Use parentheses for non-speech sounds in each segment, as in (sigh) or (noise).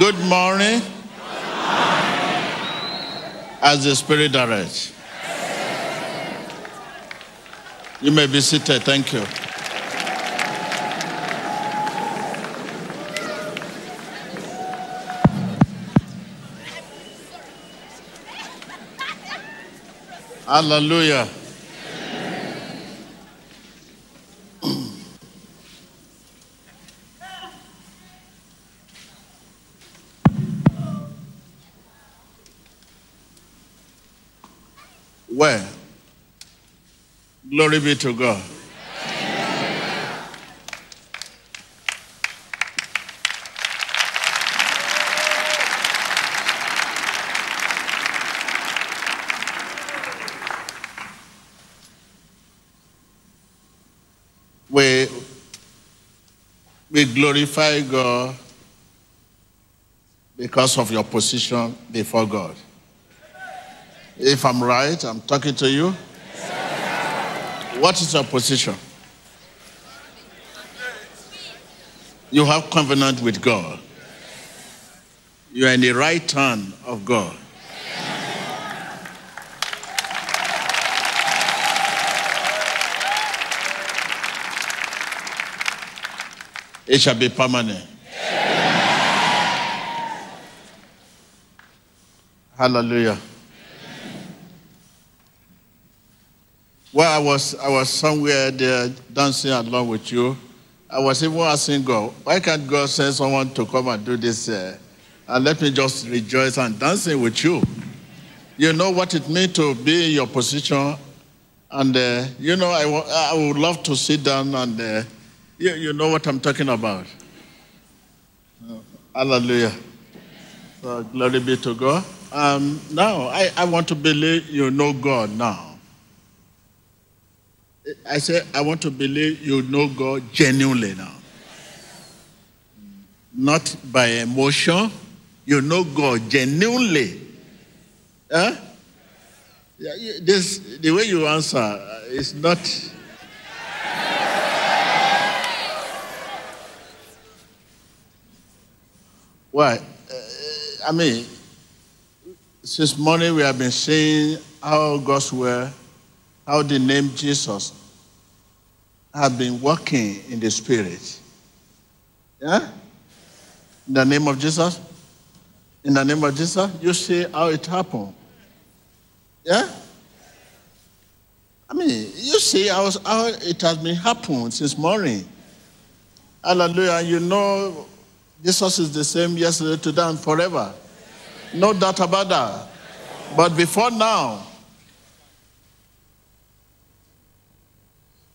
Good morning. As the Spirit directs. You may be seated. Thank you. Hallelujah. Well, glory be to God. We, we glorify God because of your position before God. If I'm right, I'm talking to you. What is your position? You have covenant with God. You are in the right hand of God. It shall be permanent. Hallelujah. Well, I was I was somewhere there dancing along with you. I was even asking God, why can't God send someone to come and do this uh, and let me just rejoice and dancing with you? You know what it means to be in your position, and uh, you know I, I would love to sit down and uh, you, you know what I'm talking about. Hallelujah. So glory be to God. Um, now I, I want to believe you know God now. I say, I want to believe you know God genuinely now. Not by emotion. You know God genuinely. Huh? Yeah, this, the way you answer uh, is not. Why? Uh, I mean, since morning we have been saying how God's word, how the name Jesus have been working in the spirit. Yeah? In the name of Jesus? In the name of Jesus, you see how it happened. Yeah? I mean, you see how, how it has been happening since morning. Hallelujah. You know, Jesus is the same yesterday, today, and forever. No doubt about that. But before now,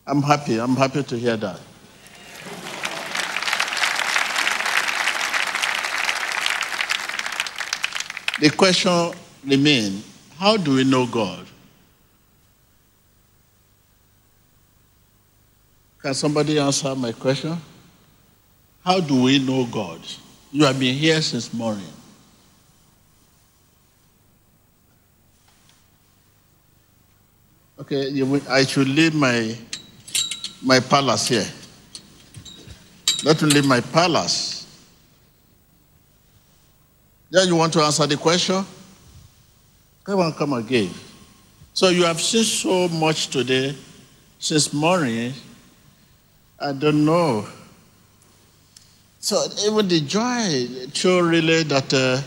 I'm happy. I'm happy to hear that. The question remains how do we know God? Can somebody answer my question? How do we know God? You have been here since morning. Okay, I should leave my my palace here. Let me leave my palace. Then you want to answer the question? Come on, come again. So you have seen so much today, since morning. I don't know. So even the joy show really that uh,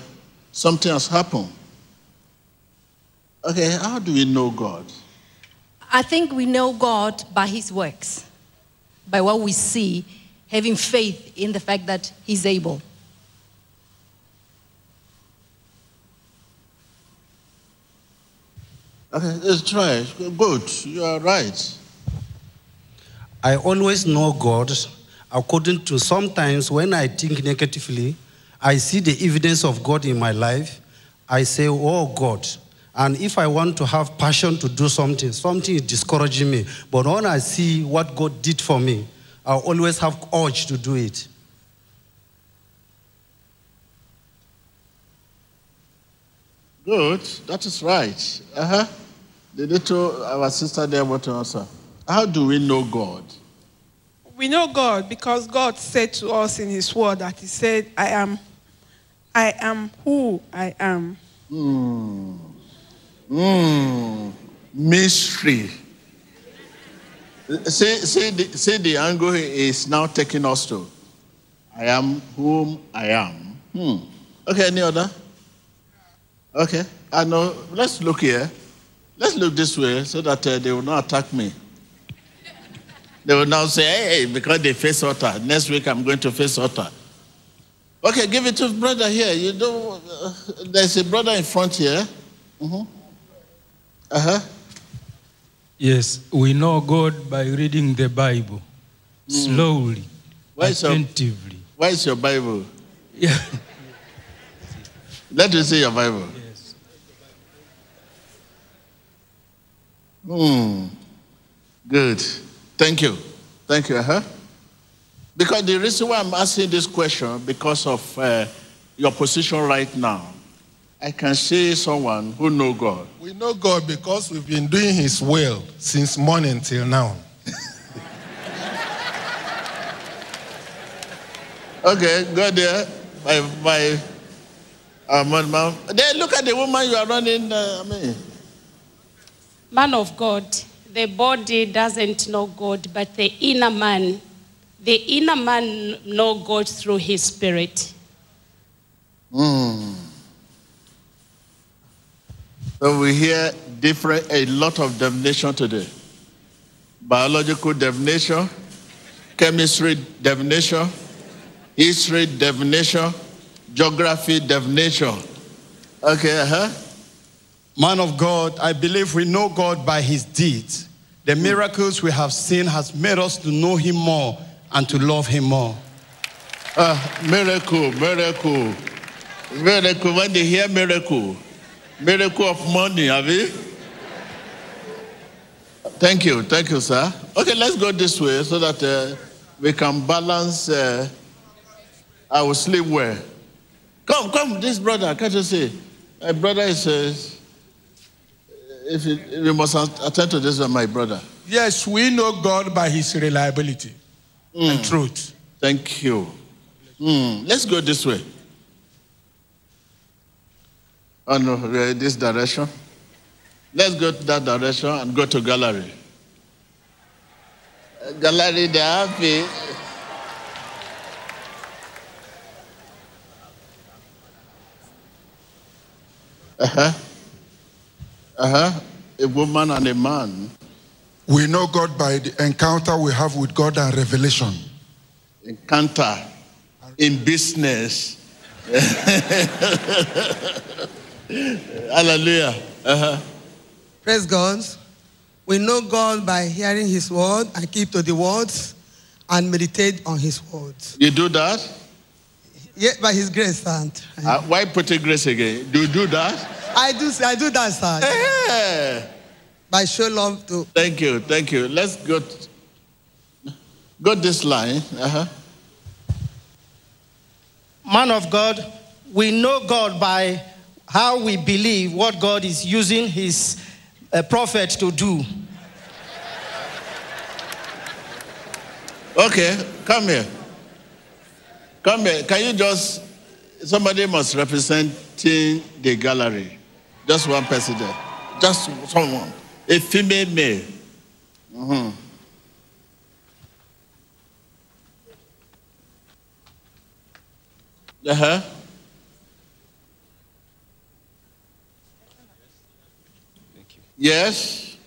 something has happened. Okay, how do we know God? I think we know God by his works, by what we see, having faith in the fact that he's able. Okay, let's try. Good, you are right. I always know God according to sometimes when I think negatively, I see the evidence of God in my life. I say, Oh God. And if I want to have passion to do something, something is discouraging me. But when I see what God did for me, I always have urge to do it. Good, that is right. Uh-huh. The little our sister there want to answer. How do we know God? We know God because God said to us in His Word that He said, "I am, I am who I am. Mm, mystery. See, see, the, see the angle is now taking us to. I am whom I am. Hmm. Okay, any other? Okay, I know. Let's look here. Let's look this way so that uh, they will not attack me. They will now say, hey, because they face altar. Next week I'm going to face altar. Okay, give it to brother here. You know, uh, there's a brother in front here. Uh huh. Yes, we know God by reading the Bible slowly, Where is your- attentively. Where is your Bible? Yeah. Let me see your Bible. Yes. Hmm. Good. Thank you. Thank you. Uh-huh. Because the reason why I'm asking this question, because of uh, your position right now, I can see someone who know God. We know God because we've been doing His will since morning till now. Okay, go there. My, my, uh, my, my, then look at the woman you are running. Uh, I mean, Man of God, the body doesn't know God, but the inner man, the inner man know God through his spirit. Hmm. So we hear different, a lot of definition today. Biological definition, chemistry definition, history definition, geography definition. Okay, uh-huh. Man of God, I believe we know God by his deeds. The miracles we have seen has made us to know him more and to love him more. Uh, miracle, miracle, miracle. When they hear miracle, miracle of money, have you? Thank you, thank you, sir. Okay, let's go this way so that uh, we can balance. Uh, will sleep well. Come, come, this brother, can't you see? My brother is. Uh, if you, you must attend to this, one, my brother. Yes, we know God by His reliability and truth. Thank you. Hmm, Let's go this way. Oh no, this direction. Let's go to that direction and go to gallery. Gallery, they're happy. Uh huh. Uh huh. A woman and a man. We know God by the encounter we have with God and revelation. encounter in business. (laughs) Hallelujah. Uh-huh. Praise God. We know God by hearing His word and keep to the words and meditate on His words. You do that? Yeah, by His grace, sir. Uh, why put it grace again? Do you do that? I do. I do that, sir. Yeah. By show love to. Thank you. Thank you. Let's go. t- go this line. Uh-huh. Man of God, we know God by how we believe what God is using his uh, prophet to do. Okay, come here. Come here. Can you just, somebody must represent the gallery. Just one person there. Just someone. A female male. Mhm. Uh-huh. Yes.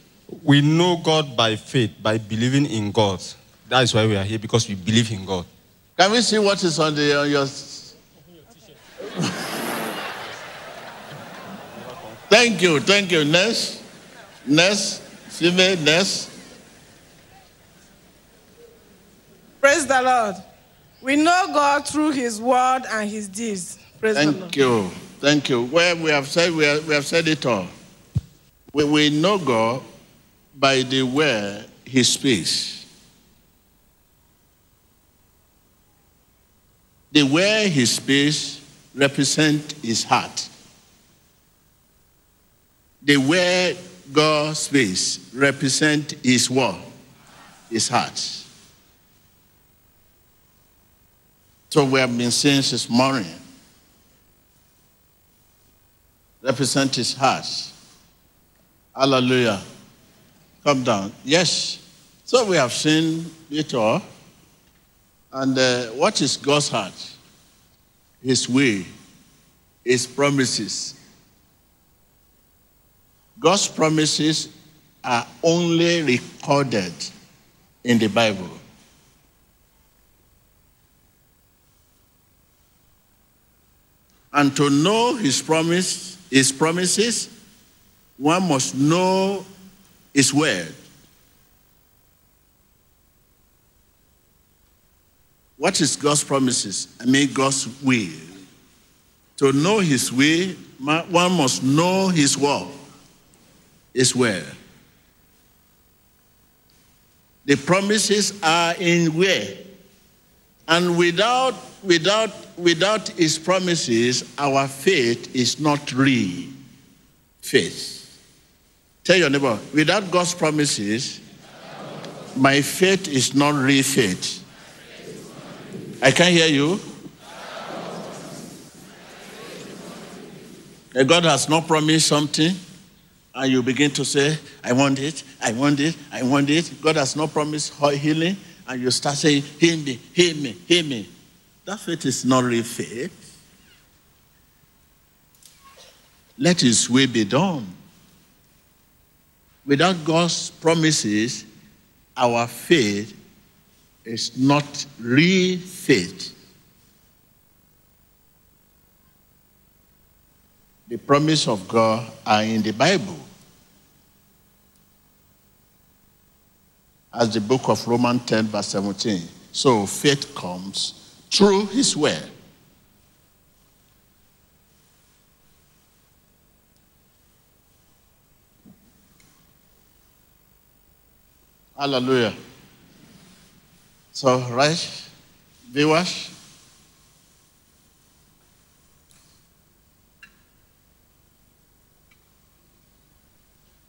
We know God by faith, by believing in God. That is why we are here, because we believe in God. Can we see what is on the on your? thank you, thank you. Next, next, female, next. Praise the Lord. We know God through His word and His deeds. Praise the Lord. Thank you, thank you. Well, we have said we have, we have said it all. We, we know God by the way He speaks. The way He speaks represent His heart. The way God speaks represent His word, His heart. So we have been saying since morning represent his heart. Hallelujah. Come down. Yes. So we have seen it all. And uh, what is God's heart? His way, His promises. God's promises are only recorded in the Bible. And to know his promise, his promises, one must know his word. What is God's promises? I mean God's will. To know his way, one must know his word. His word. The promises are in where? And without, without, without his promises, our faith is not real faith. Tell your neighbor, without God's promises, my faith is not real faith. I can't hear you. God has not promised something, and you begin to say, I want it, I want it, I want it. God has not promised healing, and you start saying, Heal me, heal me, heal me. That faith is not real faith. Let His will be done. Without God's promises, our faith is not real faith. The promise of God are in the Bible. As the book of Romans 10, verse 17. So faith comes through his word. Hallelujah. So, right, viewers,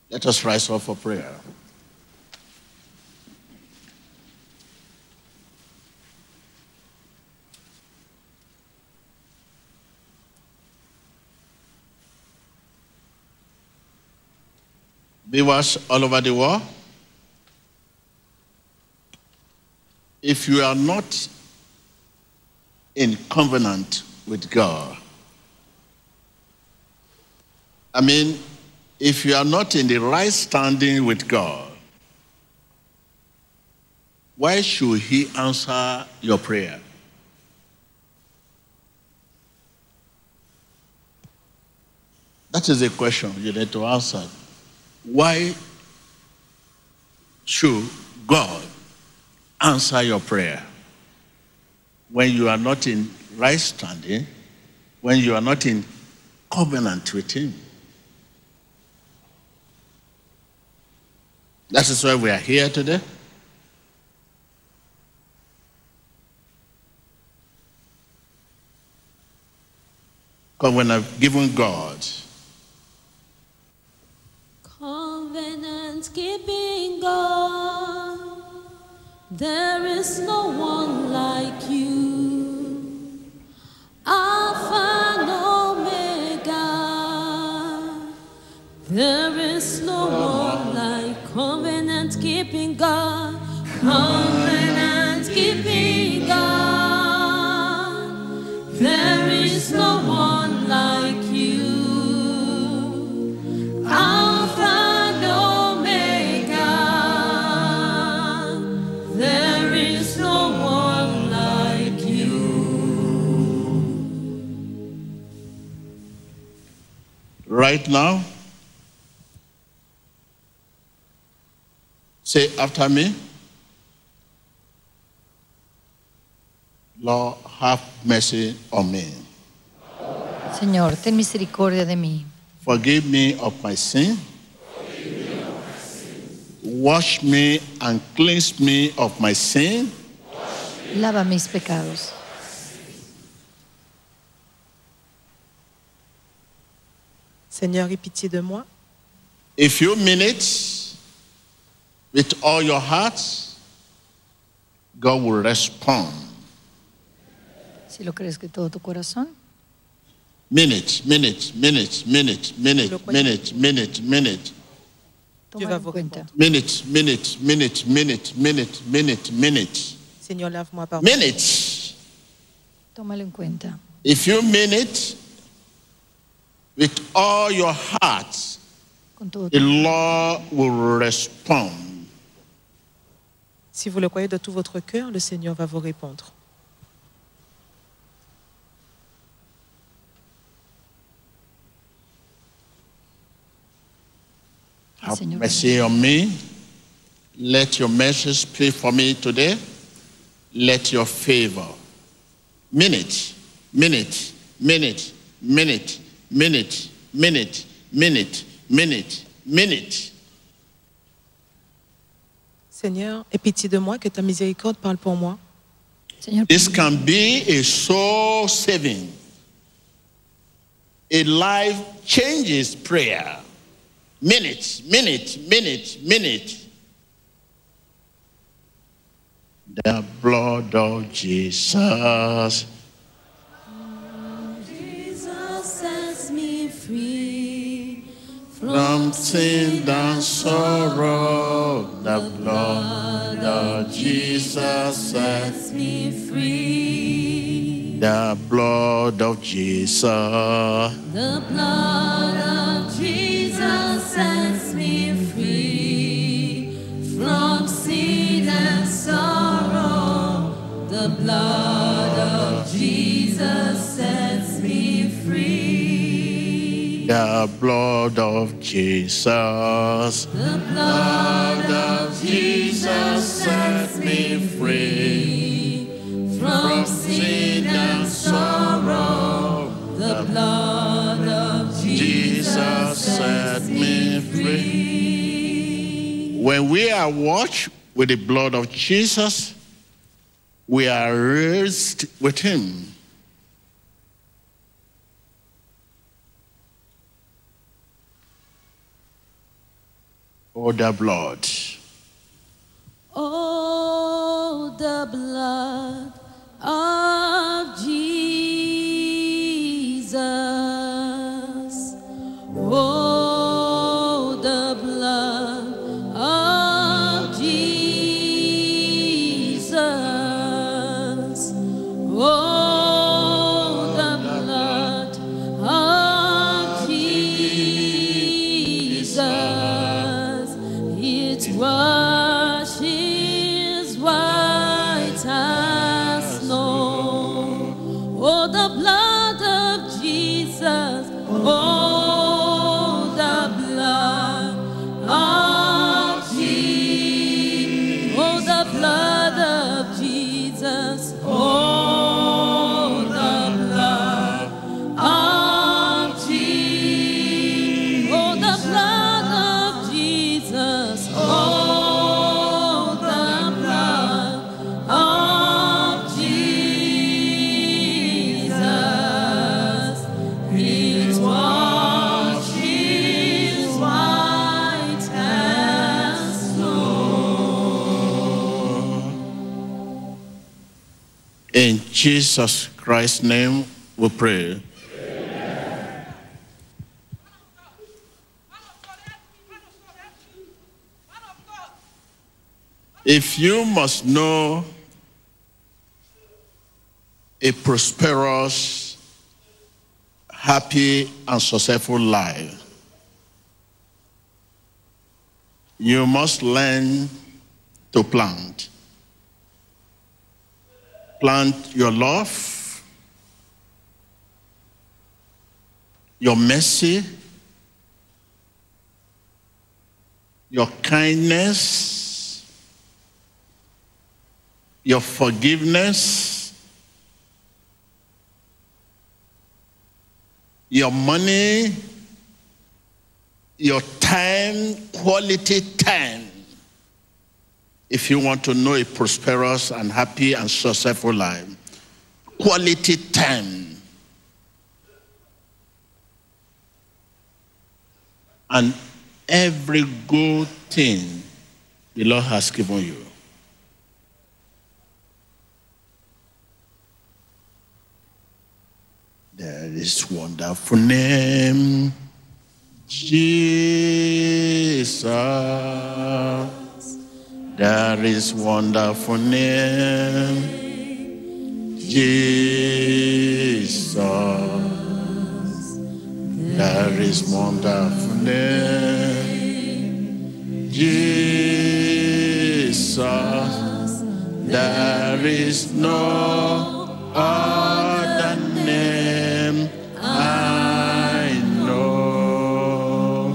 let us rise up for prayer. Be Viewers all over the world, if you are not in covenant with God, I mean, if you are not in the right standing with God, why should He answer your prayer? That is a question you need to answer. Why should God answer your prayer when you are not in right standing, when you are not in covenant with Him. That is why we are here today. Because when I've given God covenant keeping. There is no one like you, Alpha and Omega. There is no one uh, like covenant keeping God, right now? Say after me. Lord, have mercy on me. Señor, ten misericordia de mí. Forgive me of my sin. Wash me and cleanse me of my sin. Lava mis pecados. Seigneur, aie pitié de moi. If you mean it with all your heart, God will respond. Si lo crees de todo tu corazón, Minute, minute, minute, minute, minute, minute, minute, minute. Dieu va vous répondre. Minute, minute, minute, minute, minute, minute, minute. Seigneur, lave-moi par Minute. Tómalo en cuenta. If you mean it with all your heart, the Lord will respond. Si vous le croyez de tout votre cœur, le Seigneur va vous répondre. Have mercy on me. Let your mercy speak for me today. Let your favor. Minute, minute, minute, minute, minute, minute, minute, minute, minute. Seigneur, aie pitié de moi, que ta miséricorde parle pour moi. This can be a soul saving, a life changes prayer. Minute, minute, minute, minute. The blood of Jesus. Jesus free From sin and sorrow, the blood of Jesus sets me free. The blood of Jesus. The blood of Jesus sets me free from sin and sorrow. The blood of Jesus sets me free. The blood of Jesus. The blood of Jesus sets me free from sin and sorrow. The blood of Jesus set me free. When we are washed with the blood of Jesus, we are raised with him. Oh, the blood. Oh, the blood of Jesus. Jesus Christ's name we pray. If you must know a prosperous, happy, and successful life, you must learn to plant. Plant your love, your mercy, your kindness, your forgiveness, your money, your time, quality time. If you want to know a prosperous and happy and successful life, quality time. And every good thing the Lord has given you. There is wonderful name, Jesus. There is wonderful name, Jesus. There is wonderful name, Jesus. There is no other name I know.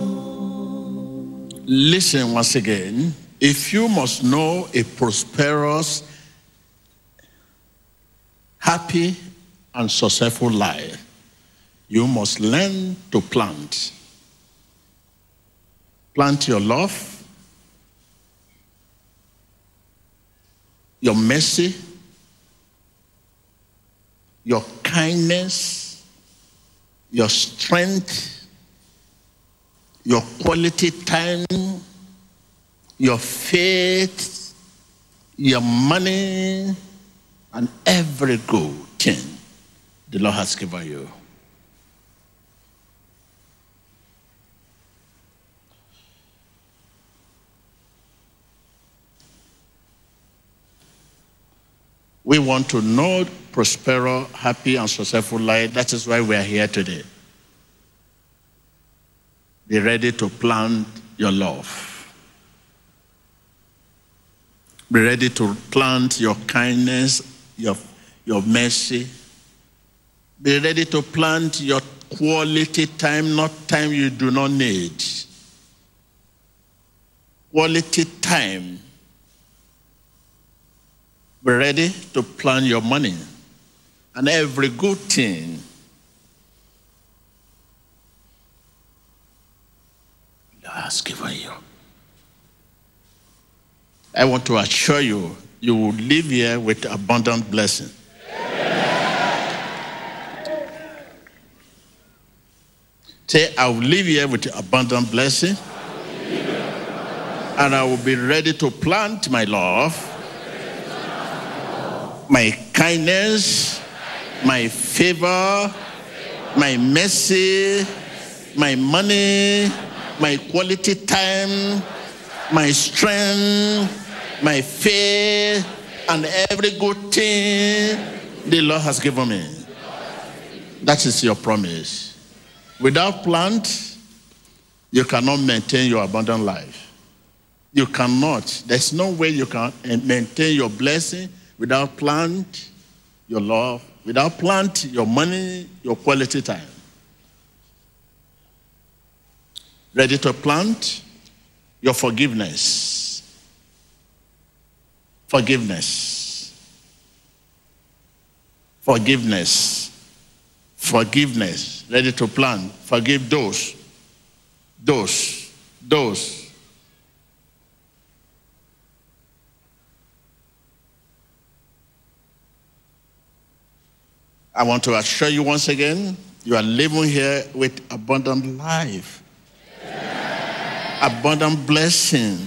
Listen once again. If you must know a prosperous, happy, and successful life, you must learn to plant. Plant your love, your mercy, your kindness, your strength, your quality time, your faith, your money, and every good thing the Lord has given you. We want to know prosperous, happy, and successful life. That is why we are here today. Be ready to plant your love. Be ready to plant your kindness, your, your mercy. Be ready to plant your quality time, not time you do not need. Quality time. Be ready to plant your money and every good thing. Has given you. I want to assure you, you will live here with abundant blessing. Say, I will live here with abundant blessing. And I will be ready to plant my love, my kindness, my favor, my mercy, my money, my quality time, my strength, my faith, and every good thing the Lord has given me. That is your promise. Without plant, you cannot maintain your abundant life. You cannot. There's no way you can maintain your blessing without plant, your love, without plant, your money, your quality time. Ready to plant your forgiveness. Forgiveness. Forgiveness. Forgiveness. Ready to plan. Forgive those. Those. Those. I want to assure you once again, you are living here with abundant life, abundant blessing.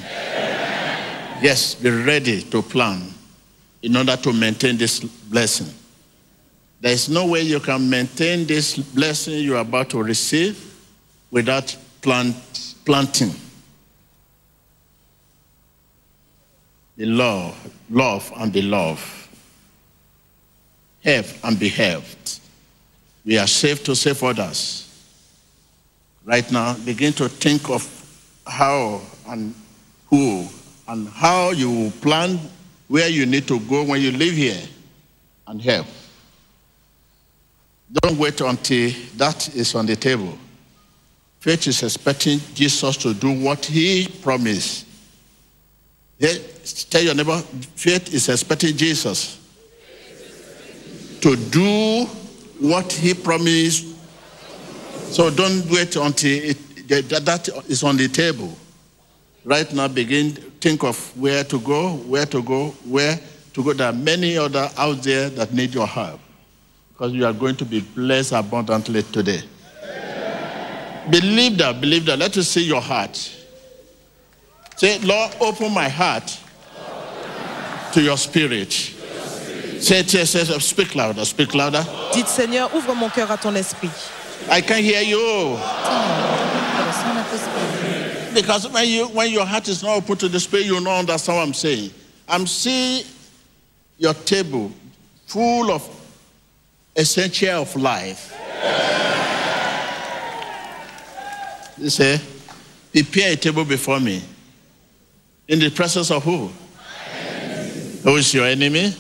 Yes, be ready to plan in order to maintain this blessing. There is no way you can maintain this blessing you are about to receive without plant, planting. The love, love and the love help and be helped. We are saved to save others. Right now, begin to think of how and who and how you plan where you need to go when you live here and help. Don't wait until that is on the table. Faith is expecting Jesus to do what he promised. Tell your neighbor, faith is expecting Jesus to do what he promised. So don't wait until it, that is on the table. Right now, begin think of where to go, where to go, where to go. There are many other out there that need your help because you are going to be blessed abundantly today. Believe that, believe that. Let us see your heart. Say, Lord, open my heart to your spirit. Say, say, say, say, speak louder, speak louder. Dites Seigneur, ouvre mon cœur à ton esprit. I can hear you. Oh, Corazón a tu espíritu. Because when, you, when your heart is not open to the Spirit, you don't understand what I'm saying. I'm seeing your table full of essential of life. You say, prepare a table before me. In the presence of who? Who is your enemy?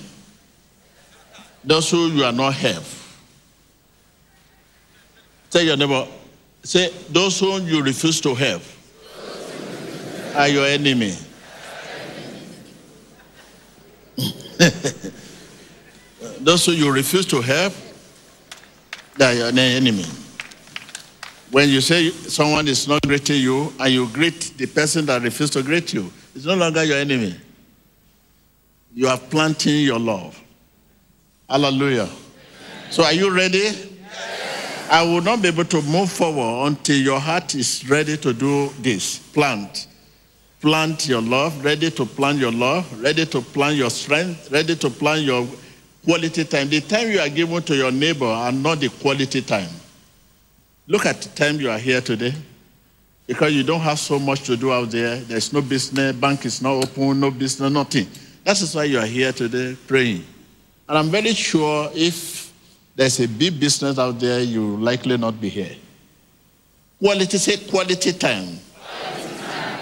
Those who you are not have. Tell your neighbor, say, those whom you refuse to have are your enemy. (laughs) Those who you refuse to help, they are your enemy. When you say someone is not greeting you and you greet the person that refuses to greet you, it's no longer your enemy. You are planting your love. Hallelujah. So are you ready? I will not be able to move forward until your heart is ready to do this. Plant. Plant your love, ready to plant your love, ready to plant your strength, ready to plant your quality time. The time you are giving to your neighbor are not the quality time. Look at the time you are here today. Because you don't have so much to do out there. There's no business, bank is not open, no business, nothing. That is why you are here today praying. And I'm very sure if there's a big business out there, you will likely not be here. Quality, say quality time.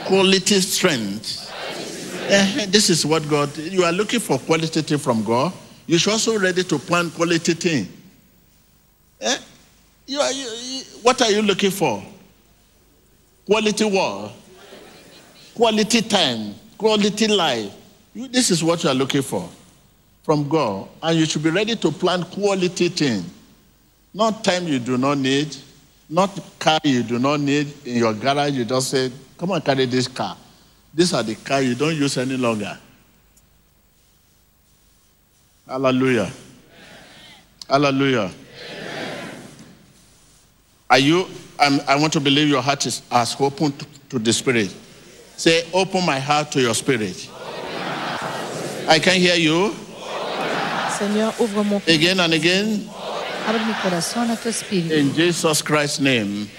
Quality strength. Eh, this is what God, you are looking for quality thing from God. You should also ready to plan quality thing. Eh? You are, you, you- what are you looking for? Quality what? Quality time, quality life. You, this is what you are looking for from God. And you should be ready to plan quality thing. Not time you do not need, not car you do not need in your garage. You just say, come on, carry this car. These are the car you don't use any longer. Hallelujah. Hallelujah. Are you, I'm, I want to believe your heart is as open to, to the Spirit. Say, open my heart to your Spirit. I can hear you Seigneur, ouvre mon cœur. again and again. Abre mi corazón a. In Jesus Christ's name.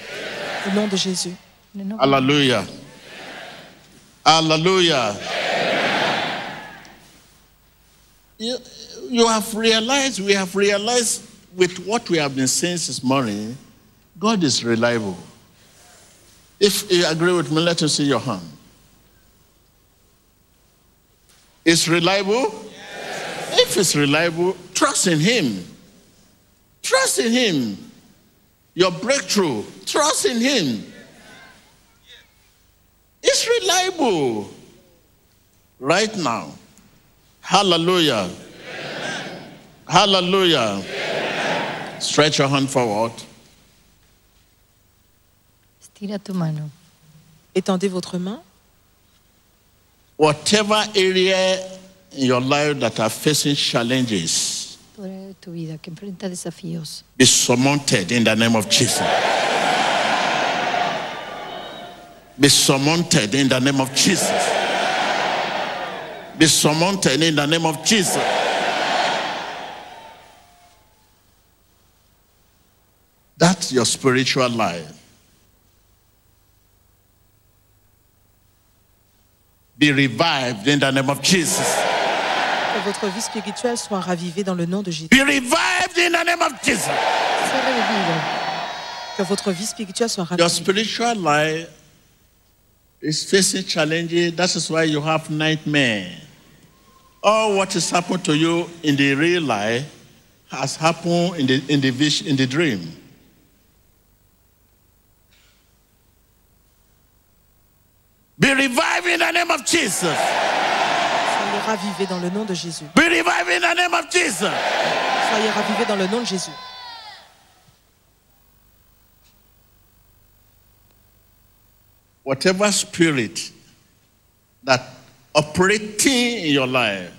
Au nom de Jésus. Hallelujah. Hallelujah. You, you have realized, we have realized with what we have been saying this morning, God is reliable. If you agree with me, let us see your hand. It's reliable? If it's reliable, trust in Him. Trust in Him. Your breakthrough, trust in Him. It's reliable right now. Hallelujah. Hallelujah. Stretch your hand forward. Estira tu mano. Étendez votre main. Whatever area in your life that are facing challenges, Toda área de tu vida que enfrenta desafíos. be surmounted in the name of Jesus. Be surmounted in the name of Jesus. Be surmounted in the name of Jesus. That's your spiritual life. Be revived in the name of Jesus. Que votre vie spirituelle soit ravivée dans le nom de Jésus. Be revived in the name of Jesus. Que votre vie spirituelle soit ravivée. Your spiritual life is facing challenges. That is why you have nightmare. All what has happened to you in the real life has happened in the in the vision, in the dream. Be revived in the name of Jesus. Soyez ravivés dans le nom de Jésus. Be revived in the name of Jesus. Soyez ravivés dans le nom de Jésus. Whatever spirit that operating in your life,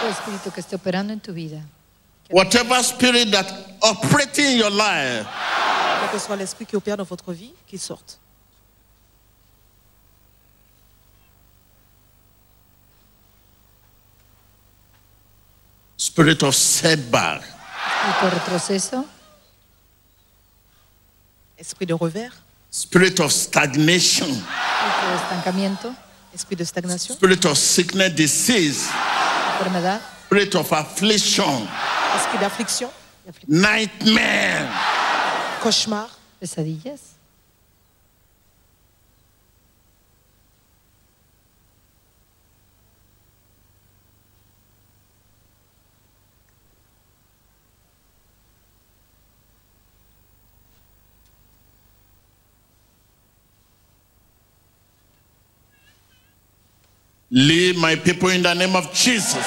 Todo espíritu que esté operando en tu vida. whatever spirit that operating in your life Quel que soit l'esprit qui opère dans votre vie, qu'il sorte. spirit of setback, espíritu de retroceso, Esprit de revers, spirit of stagnation, espíritu de estancamiento, esprit de stagnation, spirit of sickness, disease, enfermedad, spirit of affliction, nightmare, cauchemar, pesadillas, leave my people in the name of Jesus.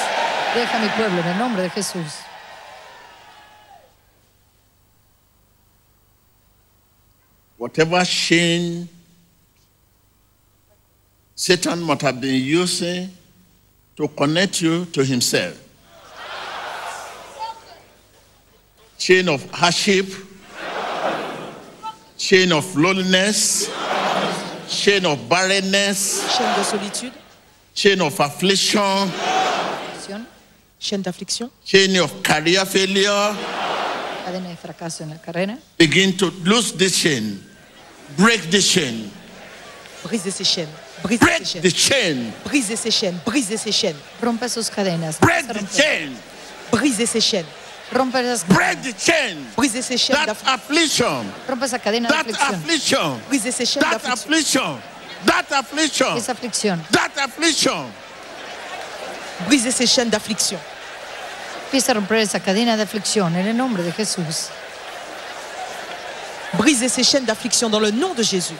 deja mi pueblo en el nombre de Jesús. Whatever chain Satan must have been using to connect you to himself. Chain of hardship, chain of loneliness, chain of barrenness, chaîne de solitude, chain of affliction, Aflicción, chaîne d'affliction, chain of career failure. cadena de fracaso en la carrera, Begin to lose this chain, break this chain, brisez ces chaînes, brisez break ces the chain, brisez ces chaînes, brisez ces chaînes, rompe sus cadenas, break the chain, brisez ces chaînes, rompe esas break the chain. brisez ces chaînes That affliction, rompe esa cadena de that affliction, brisez ces chaînes that d'affliction, affliction, that affliction, esa aflicción, that affliction. brisez ces chaînes d'affliction, empieza a romper esa cadena de aflicción en el nombre de Jesús. brisez ces chaînes d'affliction dans le nom de Jésus.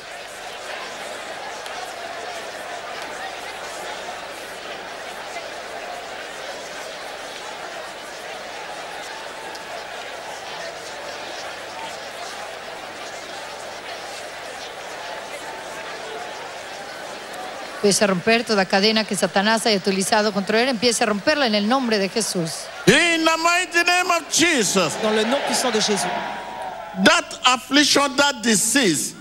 Empieza a romper toda cadena que Satanás haya utilizado contra él, empieza a romperla en el nombre de Jesús. In the mighty name of Jesus, Dans le nom puissant de Jésus. that affliction, that disease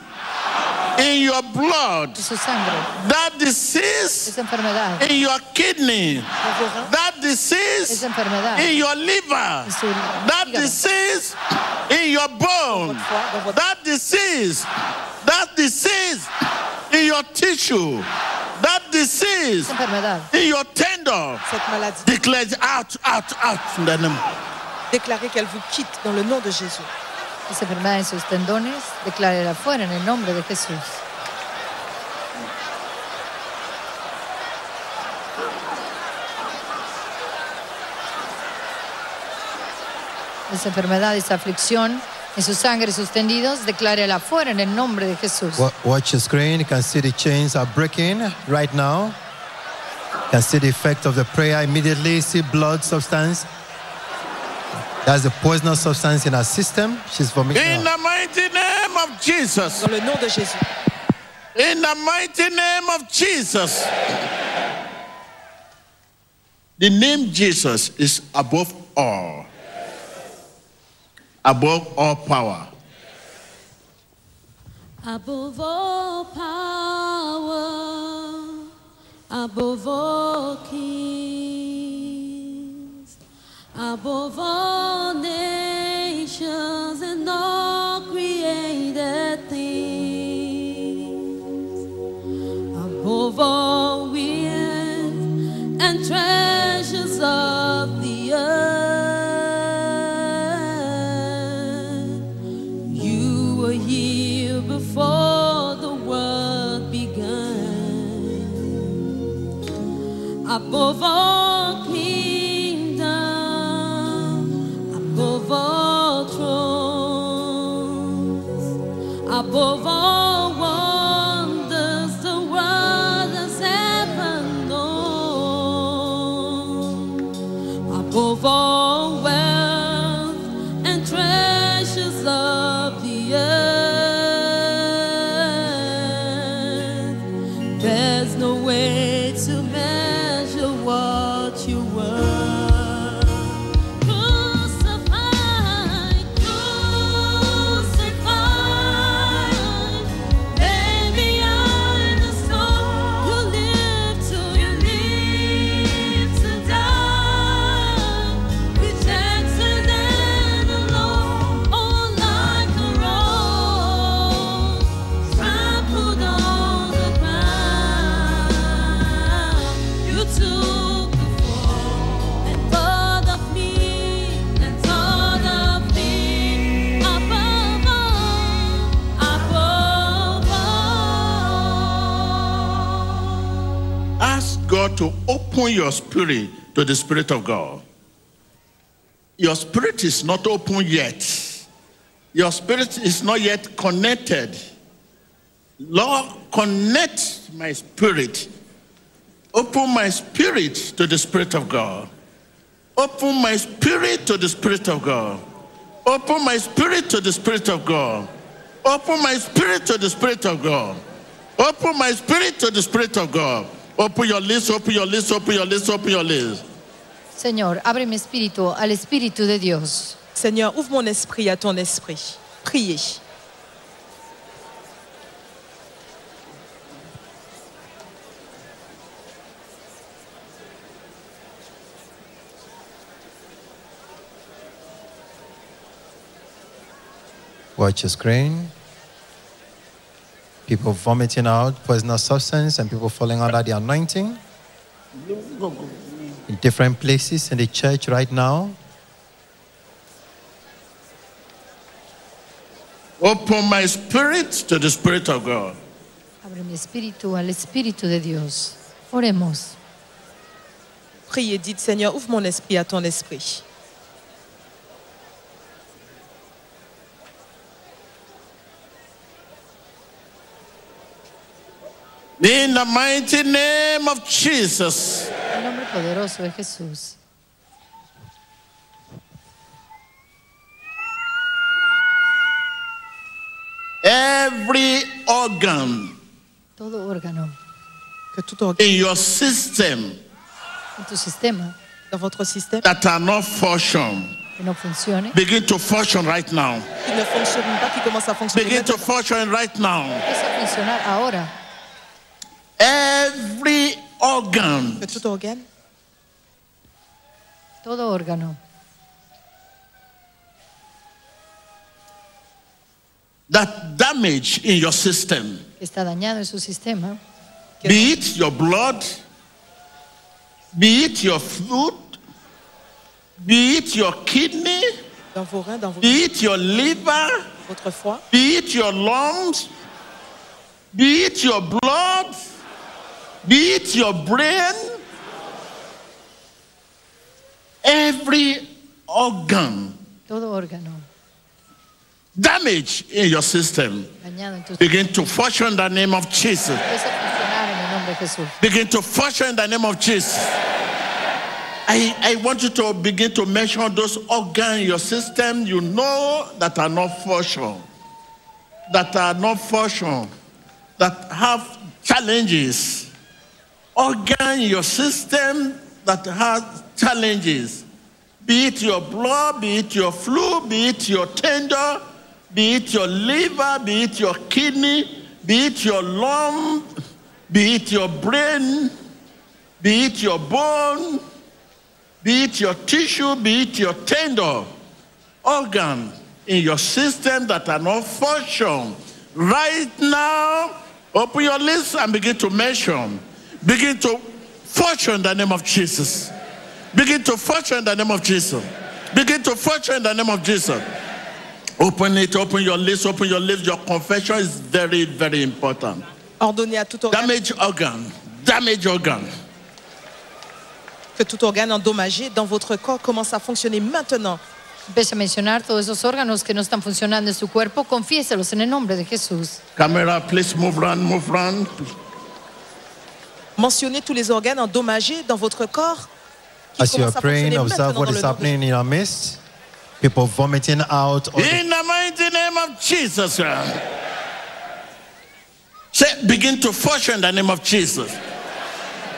in your blood, En su sangre, that disease esa enfermedad, in your kidney, that disease esa enfermedad, in your liver, en su that hígado, disease in your bone, that disease, that disease in your tissue, that disease in your tendon, Cette maladie, declares out, out, out in the name. déclarez qu'elle vous quitte dans le nom de Jésus. esa enfermedad en sus tendones, declárela fuera en el nombre de Jesús. Esa enfermedad, esa aflicción en su sangre, sus tendidos, declárela fuera en el nombre de Jesús. Watch your screen. You can see the chains are breaking right now. You can see the effect of the prayer immediately. See blood substance. That's the poisonous substance in her system. She's vomiting. In the mighty name of Jesus. Dans le nom de Jésus. In the mighty name of Jesus. The name Jesus is above all, above all power. Above all power, above all kings, above all nations and all created things, above all winds and treasures of the earth. Above all kingdom, above all thrones, above all your spirit to the Spirit of God. Your spirit is not open yet. Your spirit is not yet connected. Lord, connect my spirit. Open my spirit to the Spirit of God. Open my spirit to the Spirit of God. Open my spirit to the Spirit of God. Open my spirit to the Spirit of God. Open my spirit to the Spirit of God. Open your lips, open your lips, open your lips, open your lips. Señor, abre mi espíritu al Espíritu de Dios. Seigneur, ouvre mon esprit à ton esprit. Priez. Watch your screen. People vomiting out poisonous substance and people falling under the anointing in different places in the church right now. Open my spirit to the Spirit of God. Abre mi espíritu al Espíritu de Dios. Oremos. Priez, dites Seigneur, ouvre mon esprit à ton esprit. In the mighty name of Jesus. El nombre poderoso de Jesús. Every organ Todo órgano Que tout organe in your system en tu sistema dans votre système that are not function que no funcione, begin to function right now. qui ne fonctionne pas, qui commence à fonctionner Begin to function right now. empieza a funcionar ahora. Every organ. Que tout Todo órgano. That damage in your system, que está dañado en su sistema, be it your blood, be it your food, be it your kidney, dans vos reins, dans vos- be it your liver, votre foie, be it your lungs, be it your blood, be it your brain, every organ todo órgano damage in your system dañado en tu sistema, begin to function in the name of Jesus. empieza a funcionar en el nombre de Jesús. Begin to function in the name of Jesus. I, I want you to begin to mention those organs in your system you know that are not functional, that are not functional, that have challenges. Organ in your system that has challenges. Be it your blood, be it your flu, be it your tender, be it your liver, be it your kidney, be it your lung, be it your brain, be it your bone, be it your tissue, be it your tender, organ in your system that are not function. Right now, open your lips and begin to mention. Begin to fortune in the name of Jesus. Begin to fortune in the name of Jesus. Begin to fortune in the name of Jesus. Open it, open your lips, open your lips. Your confession is very, very important. ordonnez à tout organe, Damage organ, damage organ. que tout organe endommagé dans votre corps commence à fonctionner maintenant. Empieza a mencionar todos esos órganos que no están funcionando en su cuerpo, confiésalos en el nombre de Jesús. Camera, please move around, move around. Mentionnez tous les organes endommagés dans votre corps. As you are praying, observe what is le nom de happening in our midst. People vomiting out. In the mighty name of Jesus. Say, begin to function in the name of Jesus.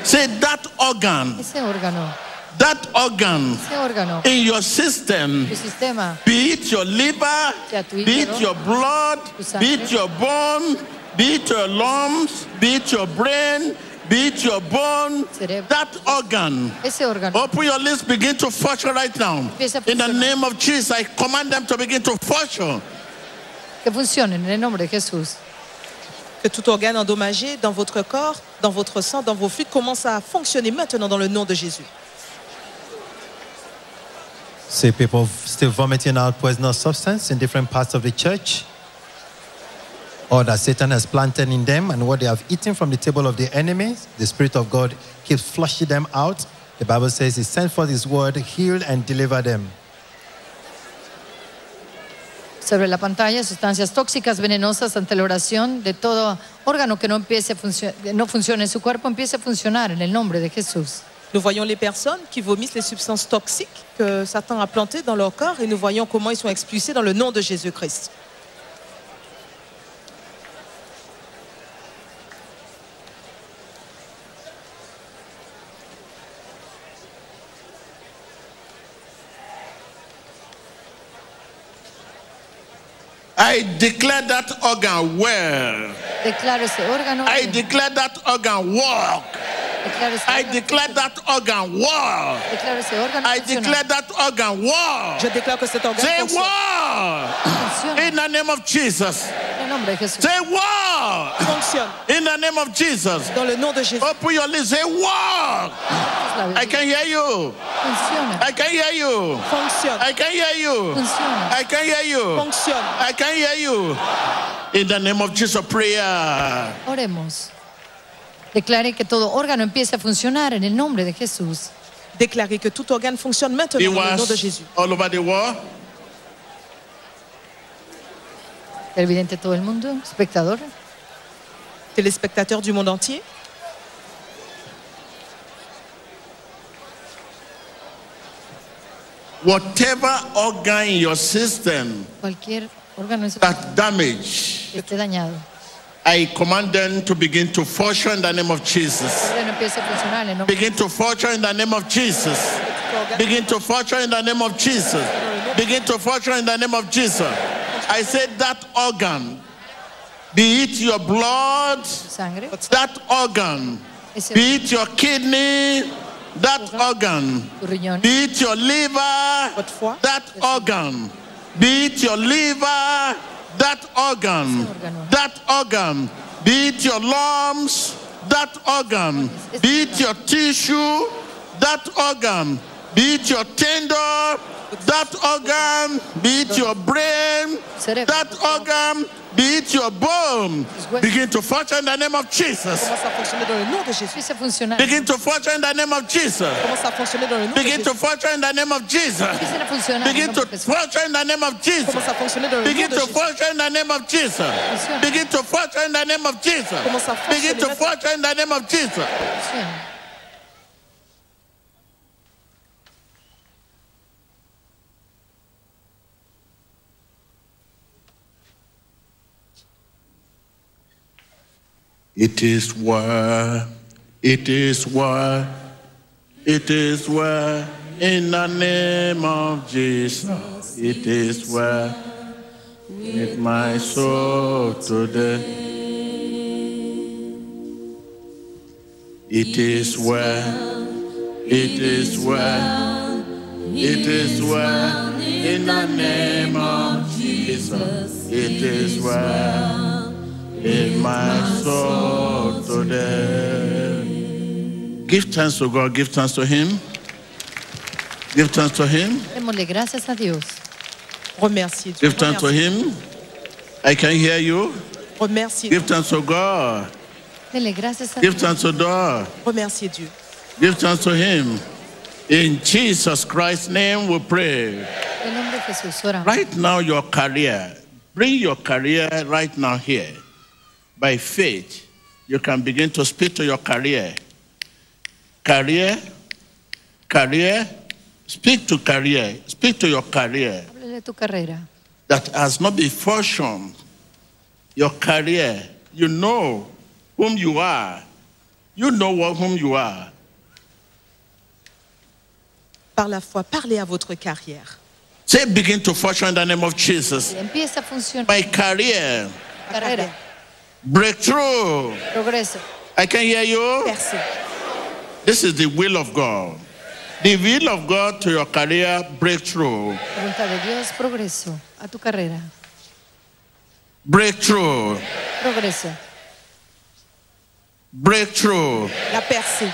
Say that organ, Ese órgano, that organ órgano, in your system, sistema, be it your liver, be it your blood, sangre. be it your bone, be it your lungs, be it your brain, be it your bone, that organ. Open your lips, begin to function right now. In the name of Jesus, I command them to begin to function. que funcionen en el nombre de Jesús. Que tout organe endommagé dans votre corps, dans votre sang, dans vos fluides commence à fonctionner maintenant dans le nom de Jésus. See people still vomiting out poisonous substance in different parts of the church. Or that Satan has planted in them and what they have eaten from the table of the enemies, the Spirit of God keeps flushing them out. The Bible says He sent forth His word, healed and delivered them. Sobre la pantalla, sustancias tóxicas venenosas ante la oración de todo órgano que no, empiece a funcio- que no funcione en su cuerpo, empiece a funcionar en el nombre de Jesús. Nous voyons les personnes qui vomissent les substances toxiques que Satan a plantées dans leur corps et nous voyons comment ils sont expulsés dans le nom de Jésus-Christ. I declare that organ well. Declaro ese órgano. I declare that organ walk. Declaro ese I declare that organ walk. Declaro ese órgano. I declare that organ walk. Je déclare que cet organe Say fonctionne. walk. In the name of Jesus. En el nombre de Jesús. Say walk. Fonctionne. In the name of Jesus. Dans le nom de Jésus. Open your lips. Say walk. I can hear you. Funciona. I can hear you. Fonctionne. I can hear you. Funciona. I can hear you. Fonctionne. I can hear you. In the name of Jesus, prayer. Oremos. Declare que todo órgano empiece a funcionar en el nombre de Jesús. Déclarez que tout organe fonctionne maintenant It dans le nom de was Jésus. all over the world. Televidente todo el mundo, espectador. Téléspectateurs du monde entier. Whatever organ in your system Cualquier órgano en su- that damage, que esté dañado. I command them to begin to function in the name of Jesus. órgano empiece a funcionar en el nombre Begin to function in the name of Jesus. Begin to function in the name of Jesus. Begin to function in the name of Jesus. I said that organ, be it your blood, sangre. that organ, be it your kidney, that organ, be it your liver, that organ, be it your liver, that organ, that organ, be it your lungs, that organ, be it your tissue, that organ, be it your tender, that organ, be it your brain, that organ, be it your bone. Begin to function in the name of Jesus. Commence à fonctionner dans le nom de Jésus. Empiece a funcionar. Begin to function in the name of Jesus. Commence à fonctionner dans le nom de Begin to function in the name of Jesus. Empiecen a funcionar. en el Begin to function in the name of Jesus. Commence à fonctionner dans le nom Begin to function in the name of Jesus. Begin to function in the name of Jesus. Begin to function in the name of Jesus. It is well, it is well, it is well in the name of Jesus. It is well with my soul today. It is well, it is well, it is well in the name of Jesus. It is well in my soul today. Give thanks to God, give thanks to Him. Give thanks to Him, Démosle gracias a Dios. Remerciez Dieu. give thanks to Him. I can hear you. Remerciez Give thanks to God. Dele gracias a Give thanks to God. Remerciez Dieu. Give thanks to Him. In Jesus Christ's name we pray. En el nombre de Jesús, oramos. Right now, your career, bring your career right now here. By faith, you can begin to speak to your career. Career, career, speak to career, speak to your career Háblale de tu carrera. that has not been functioned. Your career, you know whom you are. You know what, whom you are. Par la foi, parlez à votre carrière. Say, begin to function in the name of Jesus. Empieza a funcionar. My career, Carrera. Breakthrough. Progreso. I can hear you. Percez. This is the will of God. The will of God to your career breakthrough. Voluntad de Dios, progreso. A tu carrera. Breakthrough. Progreso. Breakthrough. La percée.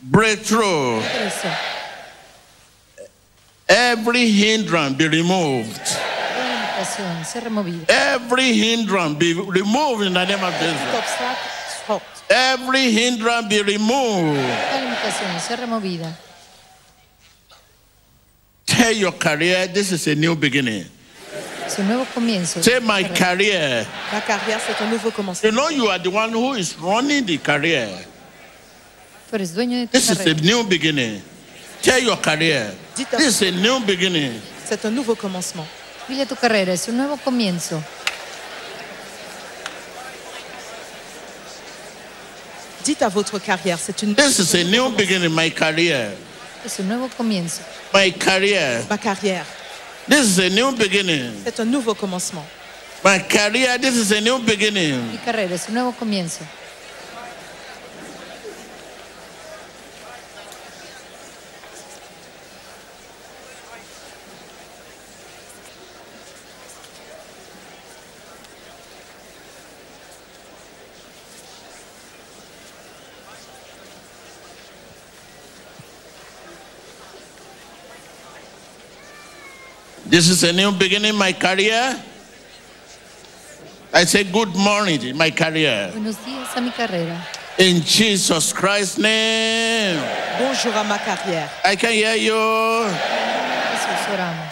Breakthrough. Progreso. Every hindrance be removed. Toda limitación sea removida. Every hindrance be removed in the name of Tout Jesus. obstacle sorte. Every hindrance be removed. Toda limitación sea removida. Tell your career this is a new beginning. Es un nuevo comienzo. Say, My career. Ma carrière, c'est un nouveau commencement. You know, you are the one who is running the career. Tú eres dueño de tu This is a new beginning. Tell your career. This is a new beginning. C'est un nouveau commencement. Dile a tu carrera, es un nuevo comienzo. Dites à votre carrière, c'est une This is a new beginning, my career. Es un nuevo comienzo. My career. ma carrière. This is a new beginning. C'est un nouveau commencement. My career, this is a new beginning. Mi carrera es un nuevo comienzo. This is a new beginning, my career. I say good morning, my career. Buenos días a mi carrera. In Jesus Christ's name. Bonjour à ma carrière. I can hear you. Jesús, oramos.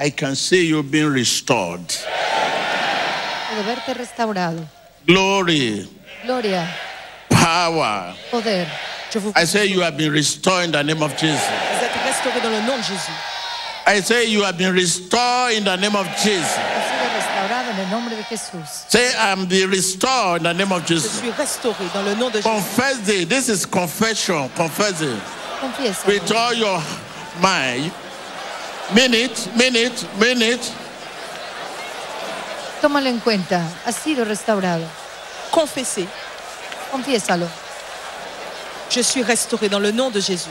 I can see you being restored. Puedo verte restaurado. Glory, Gloria, power. poder. I say you have been restored in the name of Jesus. Vous êtes restaurés dans le nom de Jésus. I say you have been restored in the name of Jesus. He sido restaurado en el nombre de Jesús. Say I'm be restored in the name of Jesus. suis restauré dans le nom de Jésus. Confess it. This is confession. Confess it. With all your mind. It, mean it. Tómalo en cuenta. Has sido restaurado. Confessez. Confiésalo. Je suis restauré dans le nom de Jésus.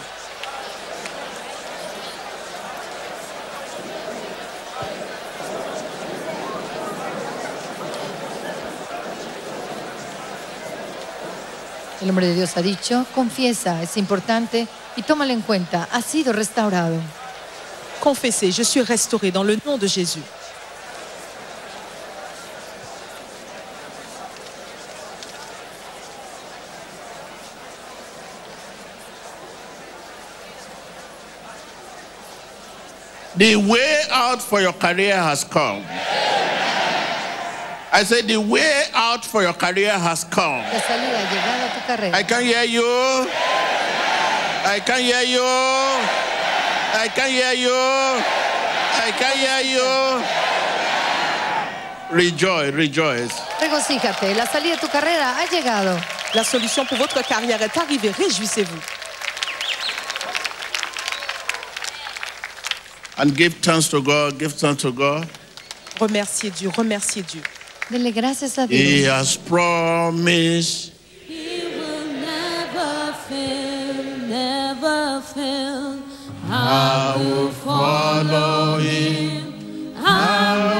El hombre de Dios ha dicho, confiesa, es importante y tómalo en cuenta. Has sido restaurado. Confessez, je suis restauré dans le nom de Jésus. The way out for your career has come. I said, the way out for your career has come. La salida ha llegado a tu carrera. I can hear you. I can hear you. I can hear you. I can hear you. Rejoice, rejoice. Regocíjate, la salida de tu carrera ha llegado. La solution pour votre carrière est arrivée. Réjouissez-vous. And give thanks to God, give thanks to God. Remerciez Dieu, remerciez Dieu. Dele gracias a He Dios. has promised never fail, never fail. I will follow him. I will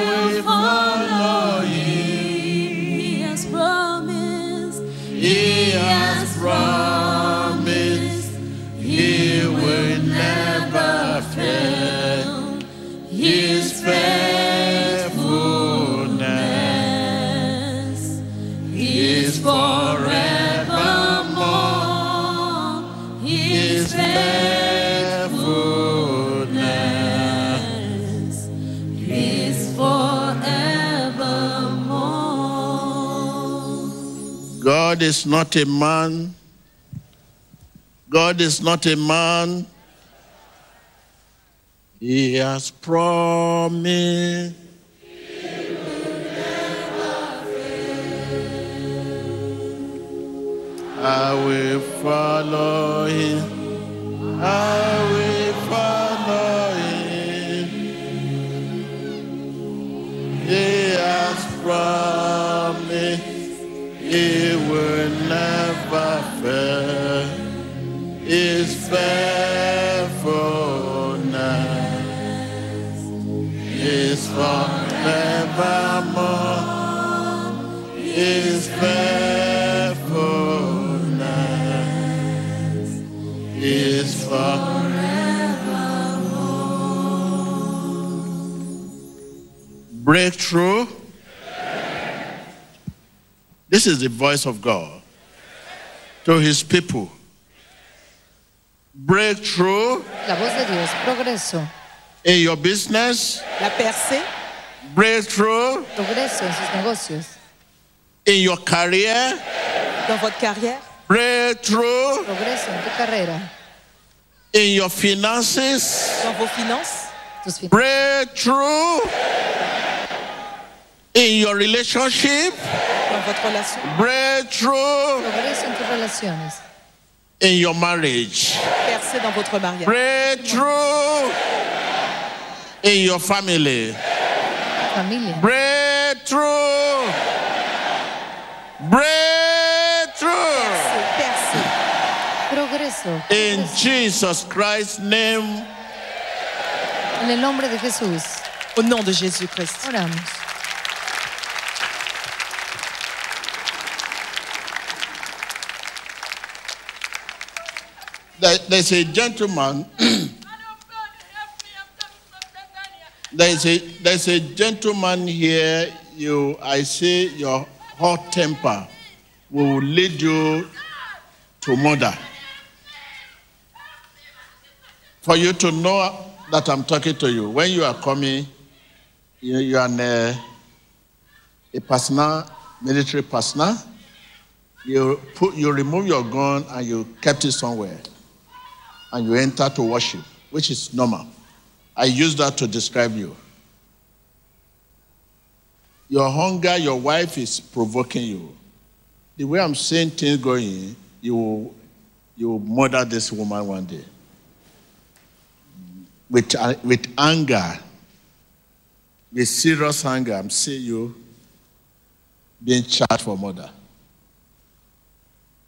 God is not a man. God is not a man. He has promised. I will follow him. I will follow him. He has promised he will never fail. His faithfulness is forevermore. His faithfulness is forevermore. Breakthrough. This is the voice of God to his people. Breakthrough La voz de Dios, progreso, in your business, La percée, breakthrough progreso en sus negocios, in your career, dans votre carrière, breakthrough progreso en tu carrera, in your finances, dans vos finances, breakthrough in your relationship, votre relation, breakthrough progreso en tus relaciones, in your marriage, percée dans votre mariage, breakthrough in your family, familia, breakthrough, breakthrough percée, progreso. in Jesus Christ's name. En el nombre de Jesús, au nom de Jésus-Christ. oramos. There's a gentleman. (clears throat) there's a there's a gentleman here. You, I say, your hot temper will lead you to murder. For you to know that I'm talking to you, when you are coming, you, you are uh, a personal military personnel. You put you remove your gun and you kept it somewhere and you enter to worship, which is normal. I use that to describe you. Your hunger, your wife is provoking you. The way I'm seeing things going, you will, you will murder this woman one day. With, uh, with anger, with serious anger, I'm seeing you being charged for murder.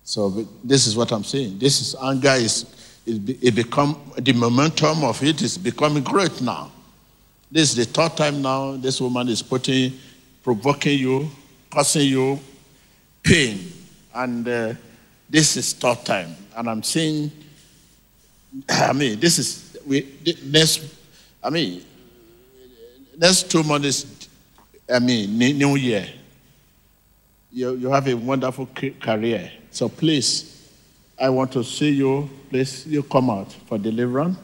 So this is what I'm saying. This is anger is it, it become the momentum of it is becoming great now. This is the third time now this woman is putting, provoking you, causing you pain, and uh, this is third time. And I'm saying, I mean, this is we next. I mean, next two months. I mean, New Year. You you have a wonderful career. So please, I want to see you. Please, you come out for deliverance.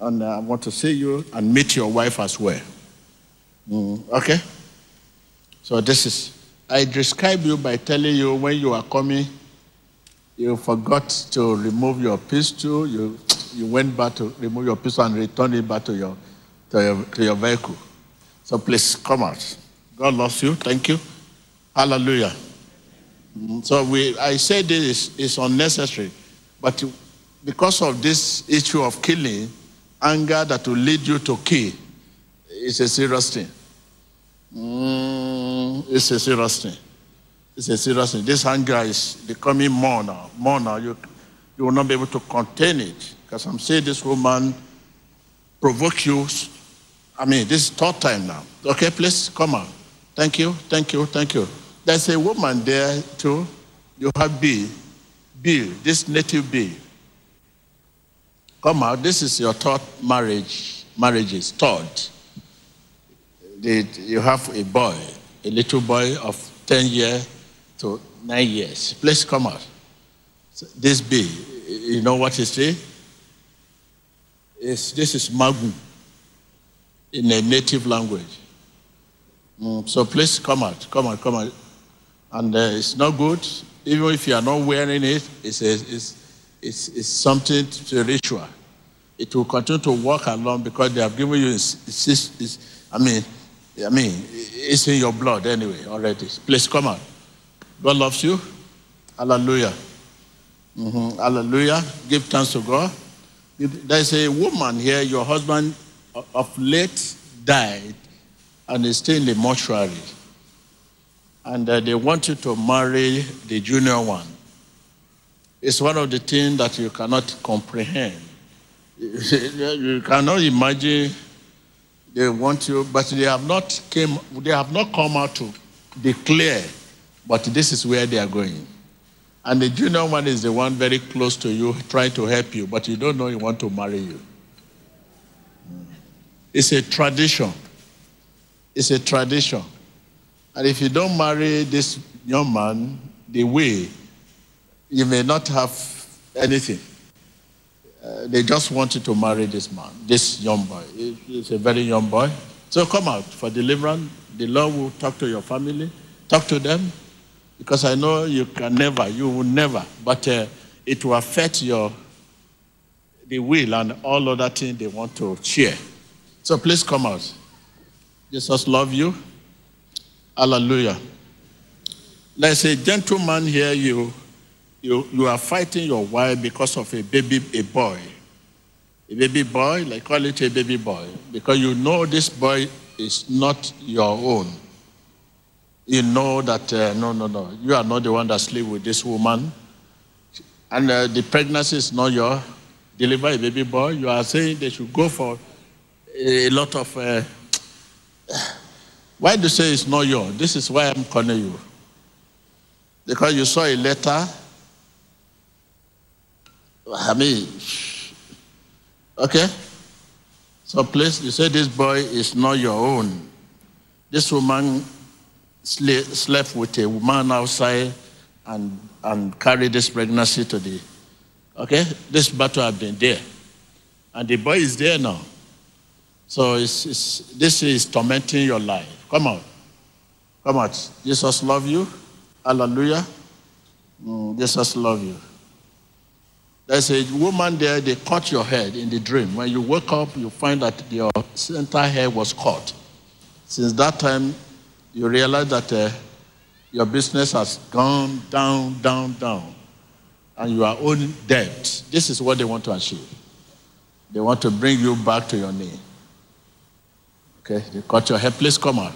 And I want to see you and meet your wife as well. Mm, okay? So this is, I describe you by telling you when you are coming, you forgot to remove your pistol. You, you went back to remove your pistol and return it back to your, to your, to your vehicle. So please come out. God loves you. Thank you. Hallelujah. Mm, So we, I say this is, is unnecessary, but because of this issue of killing, anger that will lead you to kill, is a serious thing. Mm, it's a serious thing. It's a serious thing. This anger is becoming more now, more now. You, you will not be able to contain it because I'm saying this woman provoke you. I mean, this is third time now. Okay, please come on. Thank you, thank you, thank you. There's a woman there too. You have Bill, Bill, this native Bill. Come out. This is your third marriage. Marriages third. You have a boy, a little boy of ten years to nine years. Please come out. This Bill, you know what he say? It's, this is Magu in a native language. Mm, so please come out, come out, come out. And uh, it's not good, even if you are not wearing it, it's, a, it's, it's, it's something spiritual. It will continue to walk along because they have given you, it's, it's, I mean, I mean, it's in your blood anyway already. Please come out. God loves you. Hallelujah. Mhm. Hallelujah. Give thanks to God. There's a woman here, your husband of late died and is still in the mortuary. And uh, they want you to marry the junior one. It's one of the things that you cannot comprehend. (laughs) You cannot imagine they want you, but they have not came, they have not come out to declare but this is where they are going. And the junior one is the one very close to you, trying to help you, but you don't know he want to marry you. It's a tradition. It's a tradition. And if you don't marry this young man the way, you may not have anything. Uh, they just want you to marry this man, this young boy. He's a very young boy. So come out for deliverance. The Lord will talk to your family, talk to them, because I know you can never, you will never, but uh, it will affect your the will and all other things they want to share. So please come out. Jesus love you. Hallelujah. There's a gentleman here, you, you, you are fighting your wife because of a baby, a boy. A baby boy, like call it a baby boy, because you know this boy is not your own. You know that, uh, no, no, no, you are not the one that sleep with this woman. And uh, the pregnancy is not your, deliver a baby boy. You are saying they should go for a lot of, uh, why do you say it's not yours? This is why I'm calling you. Because you saw a letter. I mean, okay? So please, you say this boy is not your own. This woman slept with a woman outside and, and carried this pregnancy to the, okay? This battle has been there. And the boy is there now. So it's, it's, this is tormenting your life. Come on. Come out. Jesus love you. Hallelujah. Mm, Jesus love you. There's a woman there, they cut your head in the dream. When you wake up, you find that your center hair was cut. Since that time, you realize that uh, your business has gone down, down, down, and you are owing debt. This is what they want to achieve. They want to bring you back to your knee. Okay, they cut your hair. Please come out.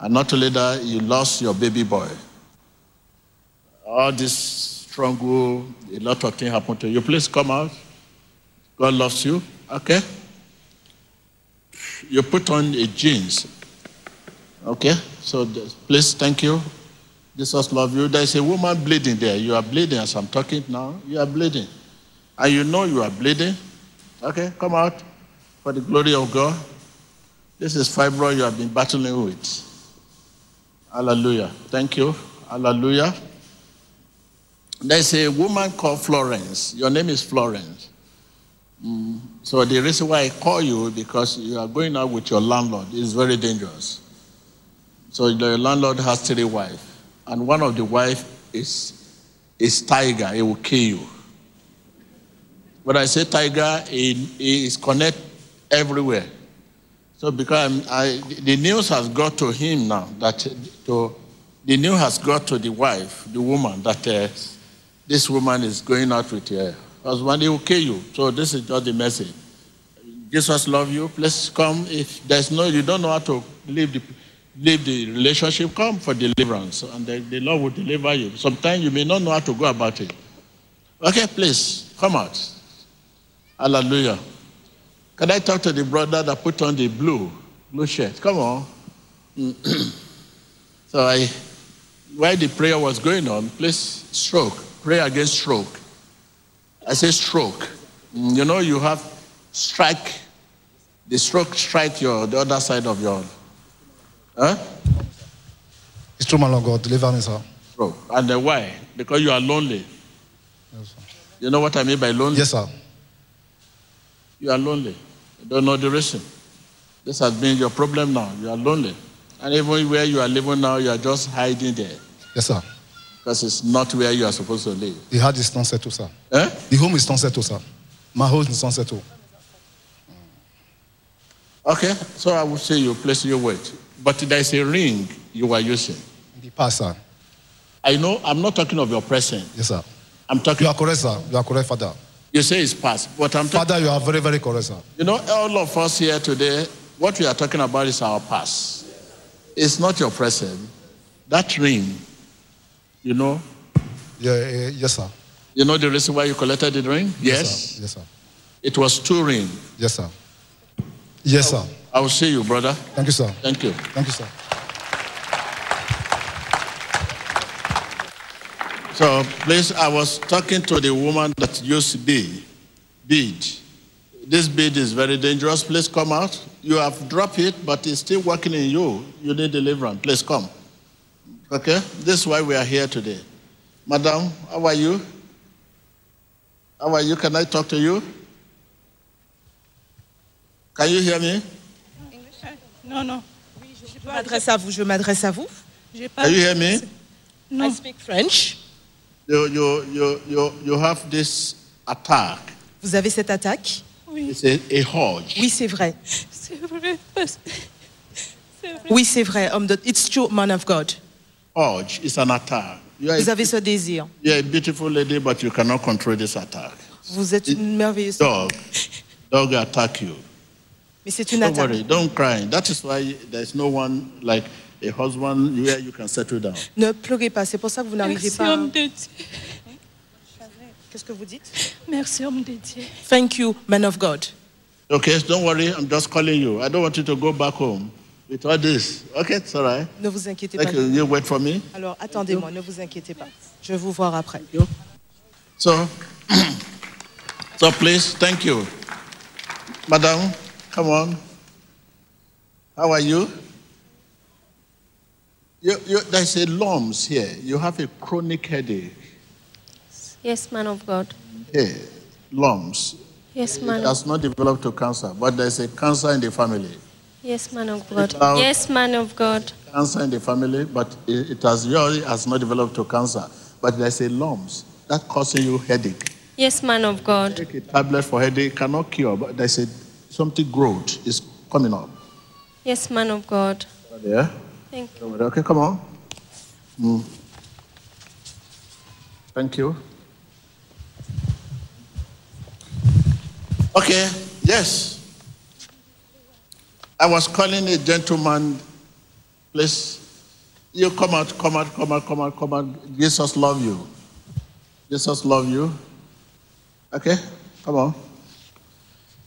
And not only that, you lost your baby boy. All this struggle, a lot of things happened to you. Please come out. God loves you. Okay? You put on a jeans. Okay? So please, thank you. Jesus love you. There's a woman bleeding there. You are bleeding as I'm talking now. You are bleeding. And you know you are bleeding. Okay, come out for the glory of God. This is fibroid you have been battling with. Hallelujah. Thank you. Hallelujah. There's a woman called Florence. Your name is Florence. Mm, So the reason why I call you because you are going out with your landlord. It's very dangerous. So the landlord has three wives, and one of the wife is is tiger. It will kill you. When I say tiger, it, it is connect everywhere. So because I, the news has got to him now that to, the news has got to the wife, the woman, that uh, this woman is going out with her husband. He will kill you. So this is just the message. Jesus love you. Please come. If there's no, you don't know how to leave the leave the relationship, come for deliverance, and the, the Lord will deliver you. Sometimes you may not know how to go about it. Okay, please come out. Hallelujah. Can I talk to the brother that put on the blue blue shirt? Come on. (clears throat) so I, while the prayer was going on, please stroke. Pray against stroke. I say stroke. Mm, You know you have strike. The stroke strike your the other side of your. Huh? It's true, man of God. Deliver me, sir. Stroke. And then why? Because you are lonely. Yes, sir. You know what I mean by lonely? Yes, sir. You are lonely. You don't know the reason. This has been your problem now. You are lonely. And even where you are living now, you are just hiding there. Yes, sir. Because it's not where you are supposed to live. The heart is not settled, sir. Eh? The home is not settled, sir. My home is not settled. Okay, so I will say you place your weight. But there is a ring you are using. In the past, sir. I know I'm not talking of your present. Yes, sir. I'm talking You are correct, sir. You are correct, Father. You say it's past, but I'm talking Father, you are very, very correct, sir. You know, all of us here today, what we are talking about is our past. It's not your present. That ring, you know, Yeah, eh, yes, sir. you know the reason why you collected the ring? Yes. sir. Yes, sir. It was two ring. Yes, sir. Yes, sir. I will see you, brother. Thank you, sir. Thank you. Thank you, sir. So please, I was talking to the woman that used bead. Bead. This bead is very dangerous. Please come out. You have dropped it, but it's still working in you. You need deliverance. Please come. Okay? This is why we are here today. Madam, how are you? How are you? Can I talk to you? Can you hear me? No, no. Je m'adresse à vous, je m'adresse à vous. Can you hear me? No. I speak French. You, you, you, you, you have this attack. Vous avez cette attaque It's a, a. Oui, c'est vrai. C'est vrai. parce- Oui, c'est vrai, homme de... It's true, man of God. Hodge is an attack. You are, Vous a, avez ce désir. you are a beautiful lady, but you cannot control this attack. Vous êtes une merveilleuse... Dog. Dog attack you. Mais c'est une Don't attaque. worry, don't cry. That is why there's no one like a husband where you can settle down. Ne pleurez pas, c'est pour ça que vous n'arrivez Merci, pas... homme de Dieu. Qu'est-ce que vous dites? Merci, homme de Dieu. Thank you, man of God. Okay, don't worry, I'm just calling you. I don't want you to go back home with all this. Okay, it's all right. Ne vous inquiétez pas. Thank you. You wait for me. Alors, attendez-moi, ne vous inquiétez pas. Je vais vous voir après. So, (clears throat) so please, thank you. Madam, come on. How are you? You, you there's a lumps here. You have a chronic headache. Yes, man of God. Here, lumps. Yes, man of has not developed to cancer, but there's a cancer in the family. Yes, man of God. out. Yes, man of God. Cancer in the family, but it, it has really has not developed to cancer. But there's a lumps that causing you headache. Yes, man of God. Take a tablet for headache cannot cure, but there's a something growth is coming up. Yes, man of God. Yeah. Thank you. Okay, come on. Mm. Thank you. Okay, yes. I was calling a gentleman, please. You come out, come out, come out, come out, come out. Jesus love you. Jesus love you. Okay, come on.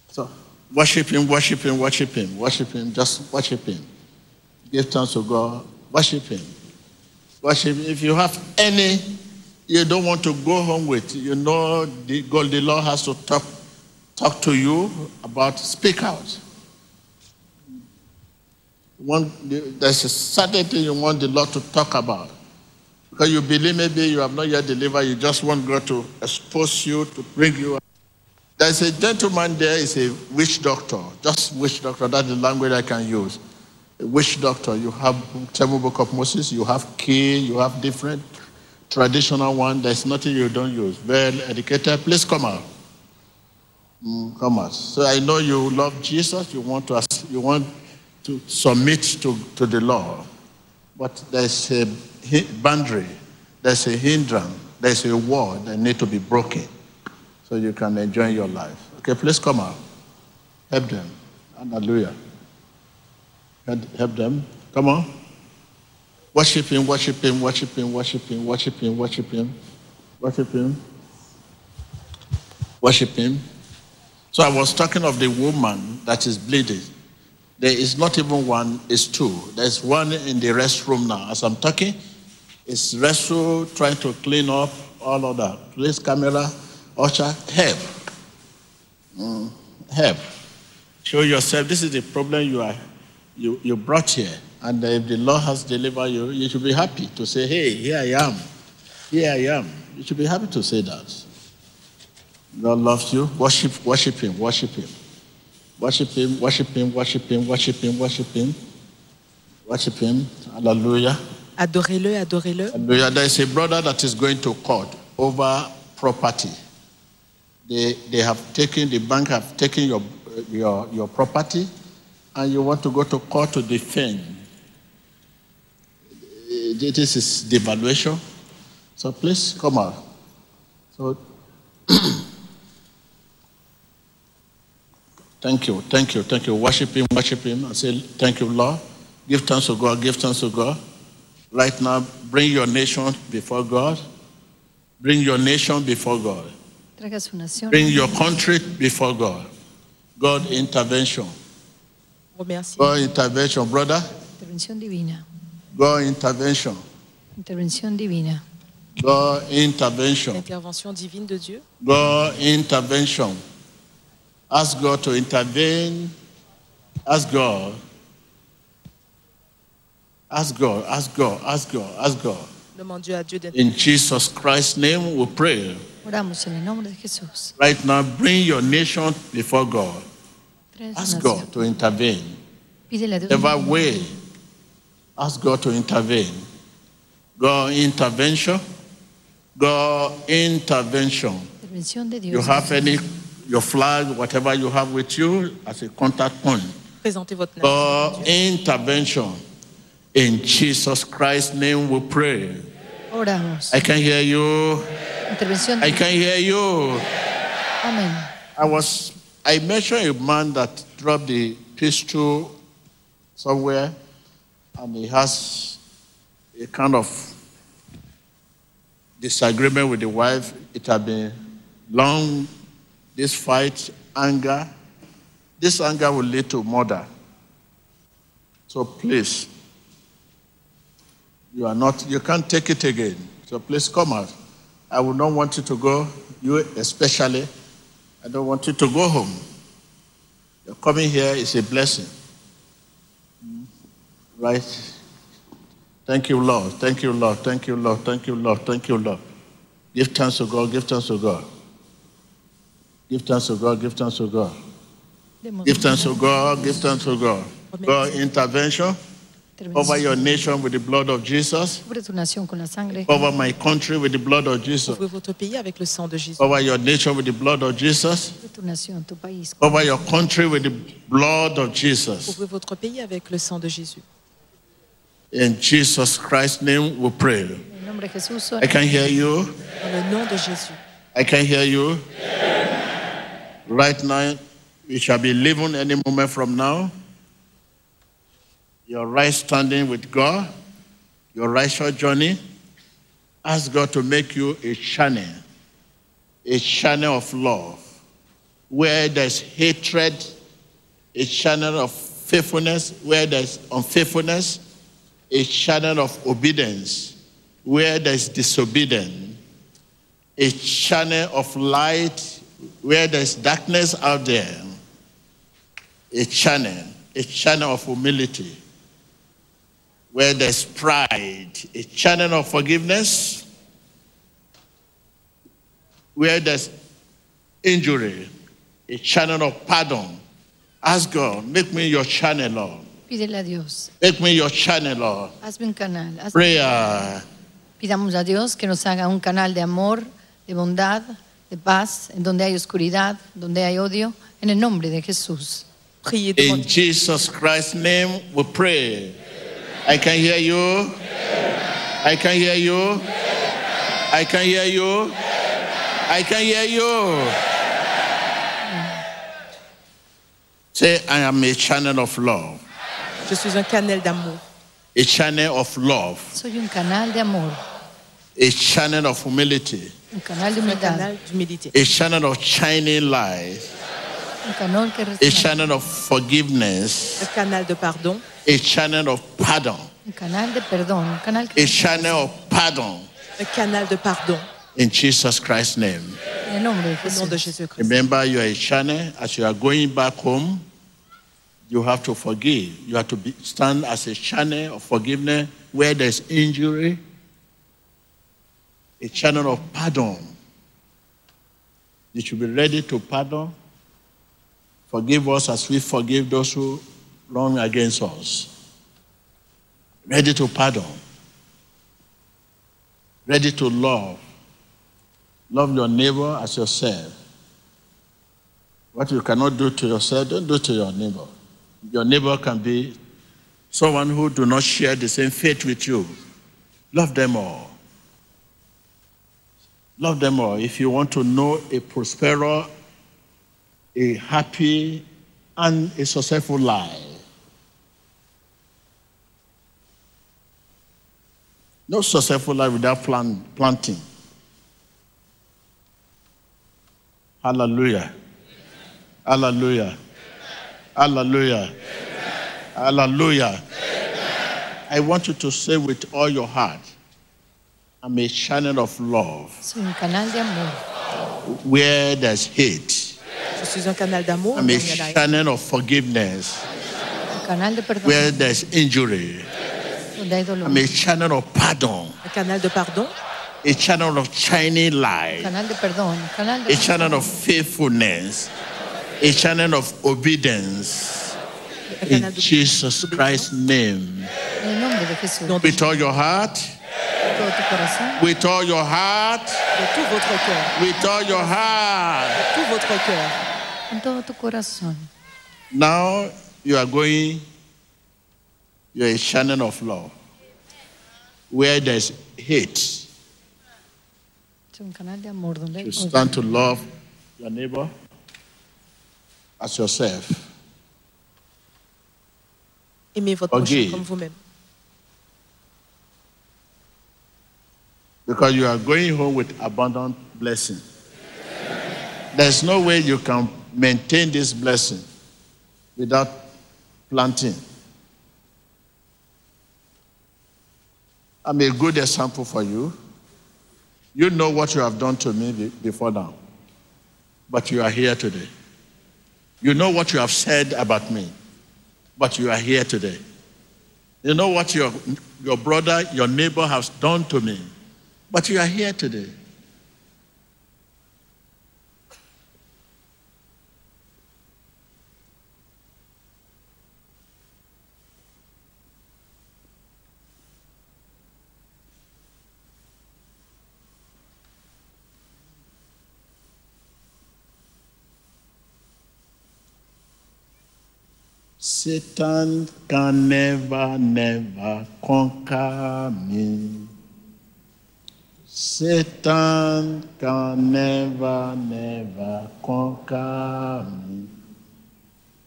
So, worship him, worship him, worship him, worship him, just worship him. Give thanks to God, worship him. Worship. If you have any you don't want to go home with, you know the God, the Lord has to talk, talk to you about, speak out. One, there's a certain thing you want the Lord to talk about. Because you believe maybe you have not yet delivered, you just want God to expose you, to bring you. There's a gentleman there, is a witch doctor, just witch doctor, that's the language I can use. Witch doctor, you have seven book of Moses, you have key, you have different traditional one, there's nothing you don't use. Well educated, please come out. Mm, come out. So I know you love Jesus, you want to, you want to submit to, to the law, but there's a boundary, there's a hindrance, there's a wall that need to be broken so you can enjoy your life. Okay, please come out. Help them. Hallelujah. Help them. Come on. Worship him, worship him, worship him, worship him, worship him, worship him, worship him, worship him. So I was talking of the woman that is bleeding. There is not even one, it's two. There's one in the restroom now. As I'm talking, it's restroom trying to clean up all of that. Please, camera, usher, help. Mm, help. Show yourself. This is the problem you are you, you brought here. And if the Lord has delivered you, you should be happy to say, Hey, here I am. Here I am. You should be happy to say that. God loves you. Worship, worship Him, worship Him. Worship Him, worship Him, worship Him, worship Him, worship Him. Worship Him. Hallelujah. Adorez-le, adorez-le. Hallelujah. There is a brother that is going to court over property. They, they have taken, the bank have taken your, your, your property and you want to go to court to defend. Eh, This is devaluation. So please come out. So (clears throat) thank you, thank you, thank you. Worship him, worship him, and say, Thank you, Lord. Give thanks to God, give thanks to God. Right now, bring your nation before God. Bring your nation before God. Traiga su nación. Bring your country before God. God intervention. Remercie. God intervention, brother. Intervención divina. God intervention. Intervención divina. God intervention. L'intervention divine de Dieu. God intervention. Ask God to intervene. Ask God. Ask God. Ask God. Ask God. Ask God. Demande Dieu à Dieu. In Jesus Christ's name we pray. Oramos en el nombre de Jesús. Right now, bring your nation before God. Trae su Ask. God to intervene. Pídele a way, ask God to intervene. God intervention. God intervention. Intervención de Dios. You have any, your flag, whatever you have with you as a contact point. Présentez votre. God intervention. In Jesus Christ's name we pray. Oramos. I can hear you. Intervención I can hear you. Amén. I was, I mentioned a man that dropped the pistol somewhere and he has a kind of disagreement with the wife. It had been long, this fight, anger. This anger will lead to murder. So please, you are not, you can't take it again. So please come out. I would not want you to go, you especially. I don't want you to go home. Your coming here is a blessing. Right? Thank you, Lord. Thank you, Lord. Thank you, Lord. Thank you, Lord. Thank you, Lord. Give thanks to God. Give thanks to God. Give thanks to God. Give thanks to God. Give thanks to God. Give thanks to God. God intervention over your nation with the blood of Jesus. Cubre tu nación con la sangre. Over my country with the blood of Jesus. Couvrez votre pays avec le sang de Jésus. Over your nation with the blood of Jesus. Cubre tu nación, tu país. Over your country with the blood of Jesus. Couvrez votre pays avec le sang de Jésus. In Jesus Christ's name we pray. En el nombre de Jesús. I can hear you. Dans le nom de Jésus. I can hear you. Right now, we shall be leaving any moment from now. Your right standing with God, your righteous journey. Ask God to make you a channel, a channel of love, where there's hatred, a channel of faithfulness, where there's unfaithfulness, a channel of obedience, where there's disobedience, a channel of light where there's darkness out there, a channel, a channel of humility where there's pride, a channel of forgiveness where there's injury, a channel of pardon. Ask God, make me your channel, Lord. Pídele a Dios. Make me your channel, Lord. Hazme un canal. Hazme- Prayer. Pidamos a Dios que nos haga un canal de amor, de bondad, de paz, en donde hay oscuridad, donde hay odio, en el nombre de Jesús. In Jesus Christ's name we pray. I can hear you. I can hear you. I can hear you. I can hear you. Say, I am a channel of love. Je suis un canal d'amour. A channel of love. Soy un canal de amor, A channel of humility. un canal de humildad, d'humilité. A channel of shining light. un canal que A channel of forgiveness. Un canal de pardon. A channel of pardon. un canal de perdón, un canal A channel of pardon. Un canal de pardon. In Jesus Christ's name. en el nombre de Au de Jesús. Jésus-Christ. Remember, you are a channel. As you are going back home, you have to forgive. You have to be, stand as a channel of forgiveness where there's injury, a channel of pardon. You should be ready to pardon. Forgive us as we forgive those who wrong against us. Ready to pardon. Ready to love. Love your neighbor as yourself. What you cannot do to yourself, don't do to your neighbor. Your neighbor can be someone who do not share the same faith with you. Love them all. Love them all. If you want to know a prosperous, a happy, and a successful life. No successful life without plan, planting. Hallelujah. Hallelujah. Hallelujah. Hallelujah. I want you to say with all your heart I'm a channel of love. Soy un canal de. Where there's hate, Je suis un canal d'amour. I'm a il y a la haine. channel of forgiveness. Un canal de perdón. Where there's injury, Donde hay dolor. I'm a channel of pardon. Un canal de pardon. A channel of shining light. canal de perdón. Canal de A channel of faithfulness. A channel of obedience. In Jesus Christ's name. En el nombre de With all your heart. De todo tu corazón. With all your heart. De tout votre cœur. With all your heart. De tout votre cœur. Con todo tu corazón. Now you are going, you're a channel of love. Where there's hate, Es un canal de amor donde hay you stand to love your neighbor as yourself. Aimez votre Forgive. prochain comme vous-même. Because you are going home with abundant blessing. There's no way you can maintain this blessing without planting. I'm a good example for you. You know what you have done to me before now, but you are here today. You know what you have said about me, but you are here today. You know what your, your brother, your neighbor has done to me, but you are here today. Satan can never, never conquer me. Satan can never, never conquer me.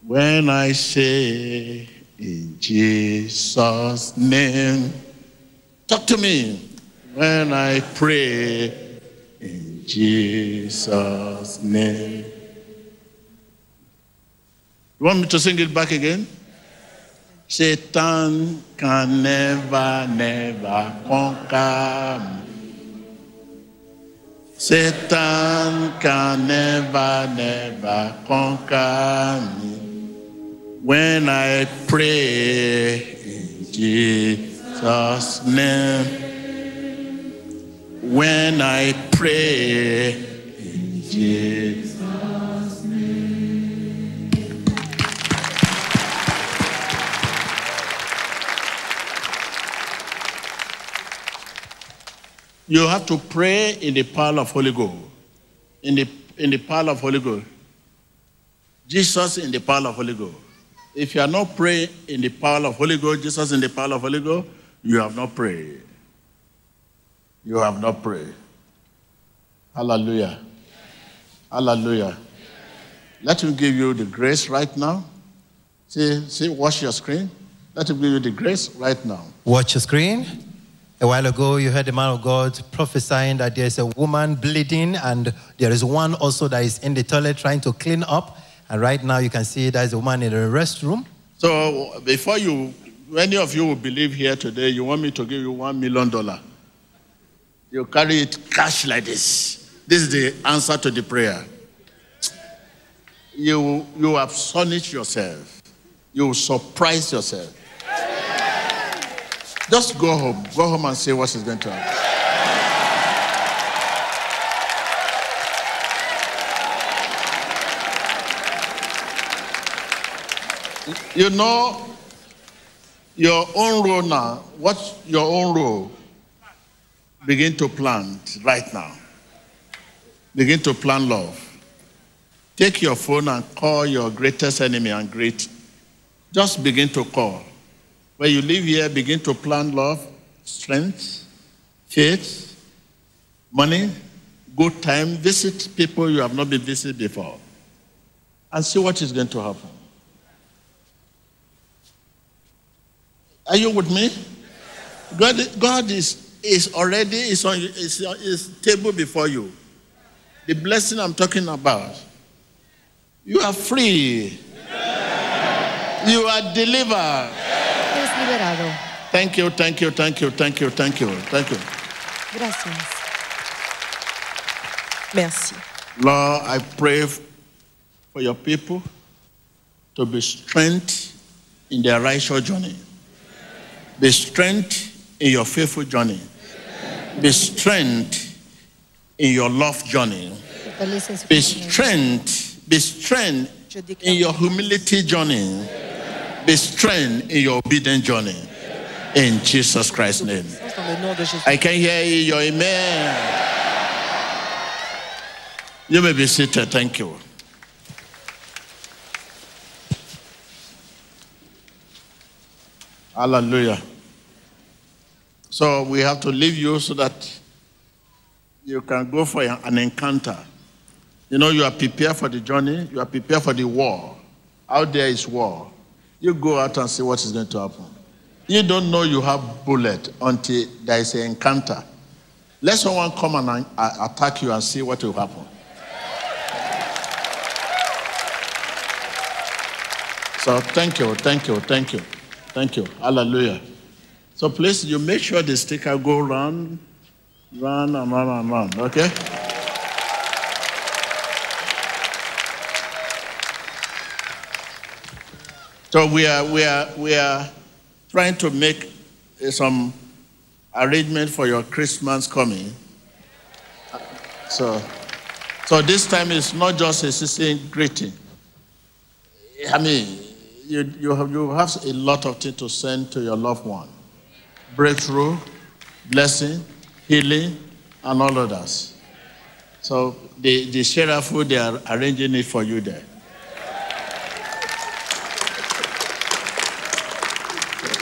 When I say in Jesus' name, talk to me. When I pray in Jesus' name. You want me to sing it back again? Satan can never, never conquer me. Satan can never, never conquer me. When I pray in Jesus' name. When I pray in Jesus' You have to pray in the power of Holy Ghost. In the, in the power of Holy Ghost. Jesus in the power of Holy Ghost. If you are not praying in the power of Holy Ghost, Jesus in the power of Holy Ghost, you have not prayed. You have not prayed. Hallelujah. Hallelujah. Let him give you the grace right now. See, see, watch your screen. Let him give you the grace right now. Watch your screen. A while ago, you heard the man of God prophesying that there's a woman bleeding, and there is one also that is in the toilet trying to clean up. And right now, you can see there's a woman in the restroom. So before you, many of you will believe here today, you want me to give you one million dollar. You carry it cash like this. This is the answer to the prayer. You you astonish yourself. You surprise yourself. Just go home. Go home and see what is going to happen. You know your own role now. What's your own role? Begin to plant right now. Begin to plant love. Take your phone and call your greatest enemy and greet. Just begin to call. When you live here, begin to plan love, strength, faith, money, good time. Visit people you have not been visited before and see what is going to happen. Are you with me? God, God is, is already is on is, is table before you. The blessing I'm talking about. You are free. You are delivered. Liberado. Thank you, thank you, thank you, thank you, thank you, thank you. Gracias. Merci. Lord, I pray for your people to be strength in their righteous journey. Be strength in your faithful journey. Be strength in your love journey. Fortalece en su Be strength, be strength in your humility journey. Be strength in your obedient journey. In Jesus Christ's name. Dans le nom de Jésus. I can hear you your amen. You may be seated. Thank you. Hallelujah. So we have to leave you so that you can go for an encounter. You know, you are prepared for the journey, you are prepared for the war. Out there is war. You go out and see what is going to happen. You don't know you have bullet until there is an encounter. Let someone come and uh, attack you and see what will happen. So thank you, thank you, thank you, thank you. Hallelujah. So please, you make sure the sticker go round, round and round and round. Okay? So we are we are we are trying to make uh, some arrangement for your Christmas coming. So so this time it's not just a season greeting. I mean, you, you, have, you have a lot of things to send to your loved one breakthrough, blessing, healing, and all others. So the, the sheriff, they are arranging it for you there.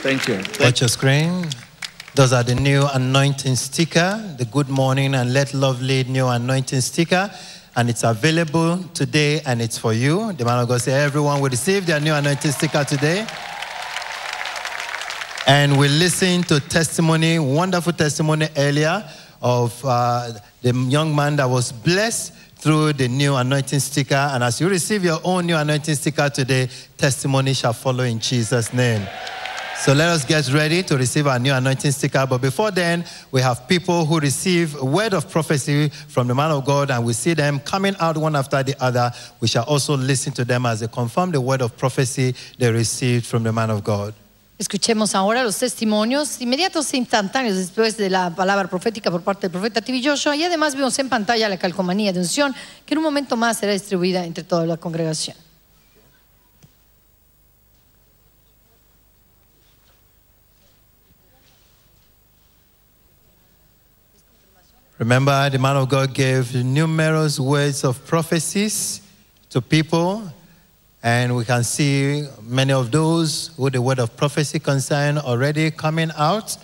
Thank you. Watch your screen. Those are the new anointing sticker, the good morning and let love lead new anointing sticker. And it's available today and it's for you. The man of God said everyone will receive their new anointing sticker today. And we listened to testimony, wonderful testimony earlier of uh, the young man that was blessed through the new anointing sticker. And as you receive your own new anointing sticker today, testimony shall follow in Jesus' name. So let us get ready to receive our new anointing sticker. But before then, we have people who receive a word of prophecy from the man of God, and we see them coming out one after the other. We shall also listen to them as they confirm the word of prophecy they received from the man of God. Escuchemos ahora los testimonios inmediatos e instantáneos después de la palabra profética por parte del profeta T.B. Joshua y además vemos en pantalla la calcomanía de unción que en un momento más será distribuida entre toda la congregación. Remember, the man of God gave numerous words of prophecies to people, and we can see many of those who the word of prophecy concern already coming out.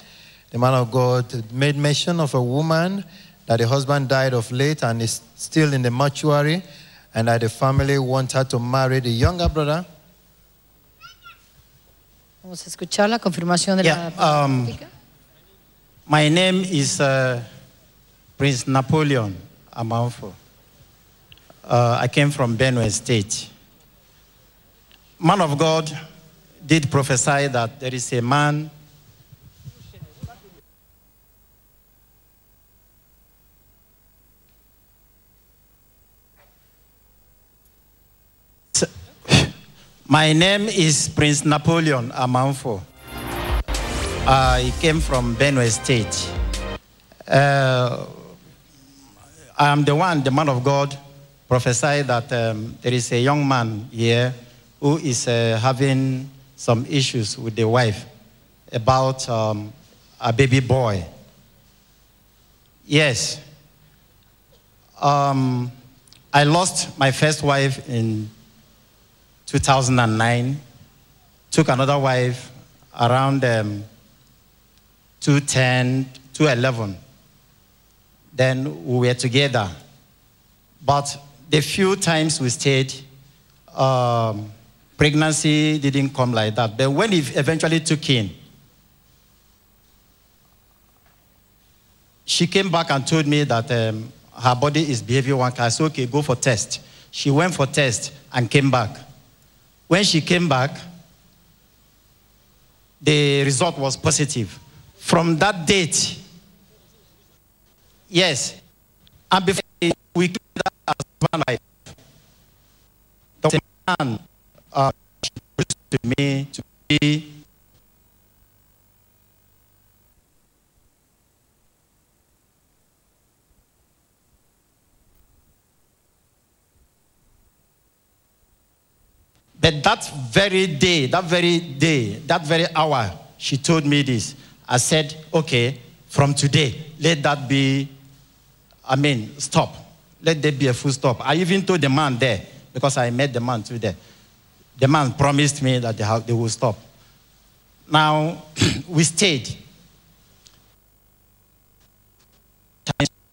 The man of God made mention of a woman that the husband died of late and is still in the mortuary, and that the family want her to marry the younger brother. Vamos a escuchar la confirmación de Yeah, la um, my name is uh, Prince Napoleon Amanfo. Uh, I came from Benue State. Man of God did prophesy that there is a man My name is Prince Napoleon Amanfo. I came from Benue State. Uh, I am the one, the man of God, prophesied that um, there is a young man here who is uh, having some issues with the wife about um, a baby boy. Yes. Um, I lost my first wife in 2009, took another wife around um, 210, 211. Then we were together. But the few times we stayed, um, pregnancy didn't come like that. But when it eventually took in, she came back and told me that um, her body is behaving one kind. I said, okay, go for test. She went for test and came back. When she came back, the result was positive. From that date, Yes. And before we took that as husband and wife, a man uh, to me to be But that very day, that very day, that very hour, she told me this. I said, okay, from today, let that be, I mean, stop. Let there be a full stop. I even told the man there, because I met the man too there. The man promised me that they, have, they will stop. Now, (clears throat) we stayed.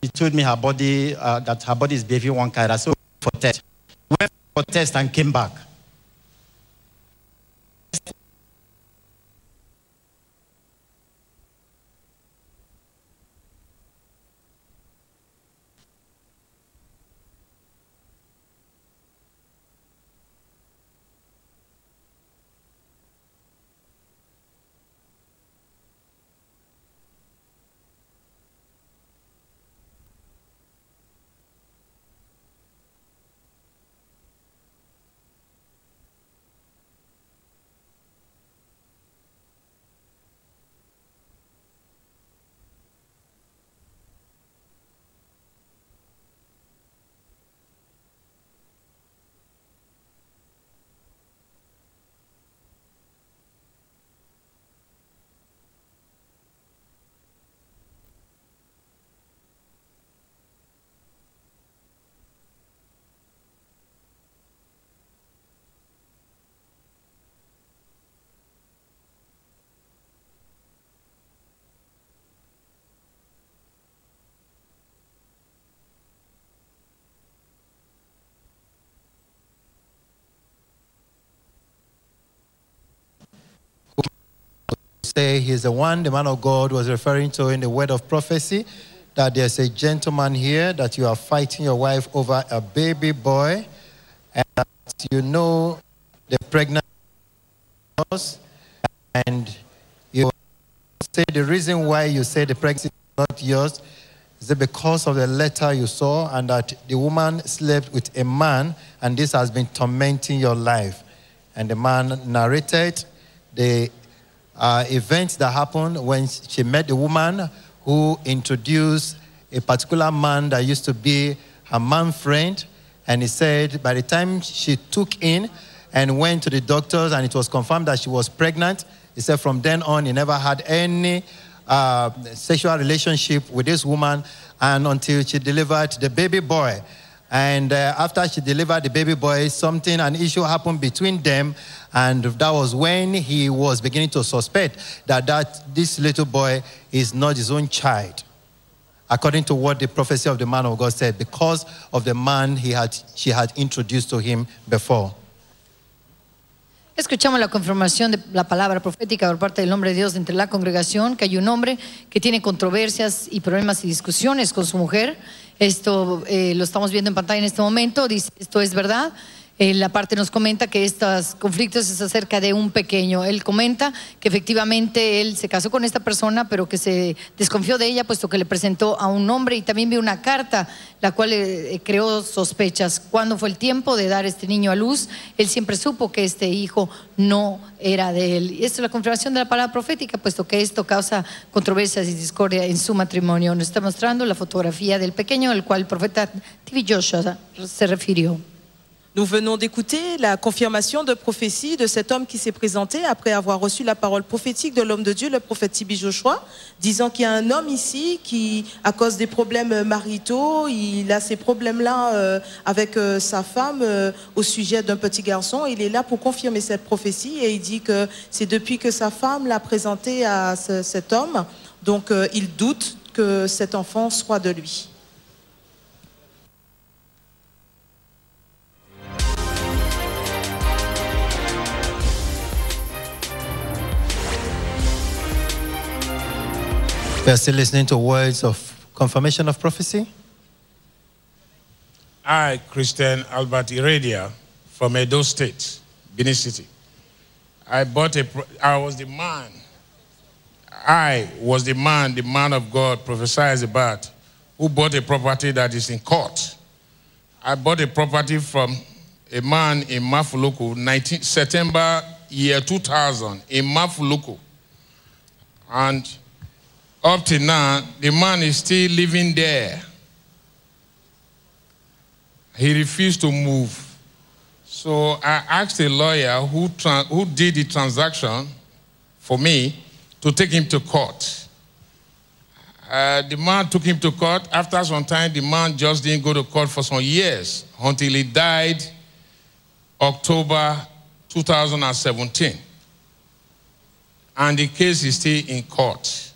She told me her body, uh, that her body is behaving one kind. I said, for test. Went for test and came back. Say he's the one the man of God was referring to in the word of prophecy. That there's a gentleman here that you are fighting your wife over a baby boy, and that you know the pregnant and you say the reason why you say the pregnancy is not yours is it because of the letter you saw and that the woman slept with a man and this has been tormenting your life. And the man narrated the uh, events that happened when she met the woman who introduced a particular man that used to be her man friend. And he said by the time she took in and went to the doctors and it was confirmed that she was pregnant, he said from then on he never had any uh, sexual relationship with this woman and until she delivered the baby boy. And uh, after she delivered the baby boy, something, an issue happened between them. And that was when he was beginning to suspect that, that this little boy is not his own child. According to what the prophecy of the man of God said, because of the man he had, she had introduced to him before. Escuchamos la confirmación de la palabra profética por parte del hombre de Dios entre la congregación, que hay un hombre que tiene controversias y problemas y discusiones con su mujer. Esto eh, lo estamos viendo en pantalla en este momento, dice, esto es verdad. Eh, la parte nos comenta que estos conflictos es acerca de un pequeño. Él comenta que efectivamente él se casó con esta persona, pero que se desconfió de ella, puesto que le presentó a un hombre y también vio una carta, la cual eh, creó sospechas. Cuando fue el tiempo de dar este niño a luz, él siempre supo que este hijo no era de él. Y esto es la confirmación de la palabra profética, puesto que esto causa controversias y discordia en su matrimonio. Nos está mostrando la fotografía del pequeño, al cual el profeta TV Joshua se refirió. Nous venons d'écouter la confirmation de prophétie de cet homme qui s'est présenté après avoir reçu la parole prophétique de l'homme de Dieu, le prophète Tibi Joshua, disant qu'il y a un homme ici qui, à cause des problèmes maritaux, il a ces problèmes-là euh, avec euh, sa femme euh, au sujet d'un petit garçon. Il est là pour confirmer cette prophétie et il dit que c'est depuis que sa femme l'a présenté à ce- cet homme, donc il doute que cet enfant soit de lui. We are still listening to words of confirmation of prophecy. I, Christian Albert Iradia from Edo State, Benin City. I bought a, I was the man, I was the man, the man of God prophesies about, who bought a property that is in court. I bought a property from a man in Mafoluku, 19, September year 2000, in Mafoluku. And up to now, the man is still living there. He refused to move. So I asked a lawyer who, who did the transaction for me to take him to court. Uh, the man took him to court. After some time, the man just didn't go to court for some years until he died October 2017. And the case is still in court.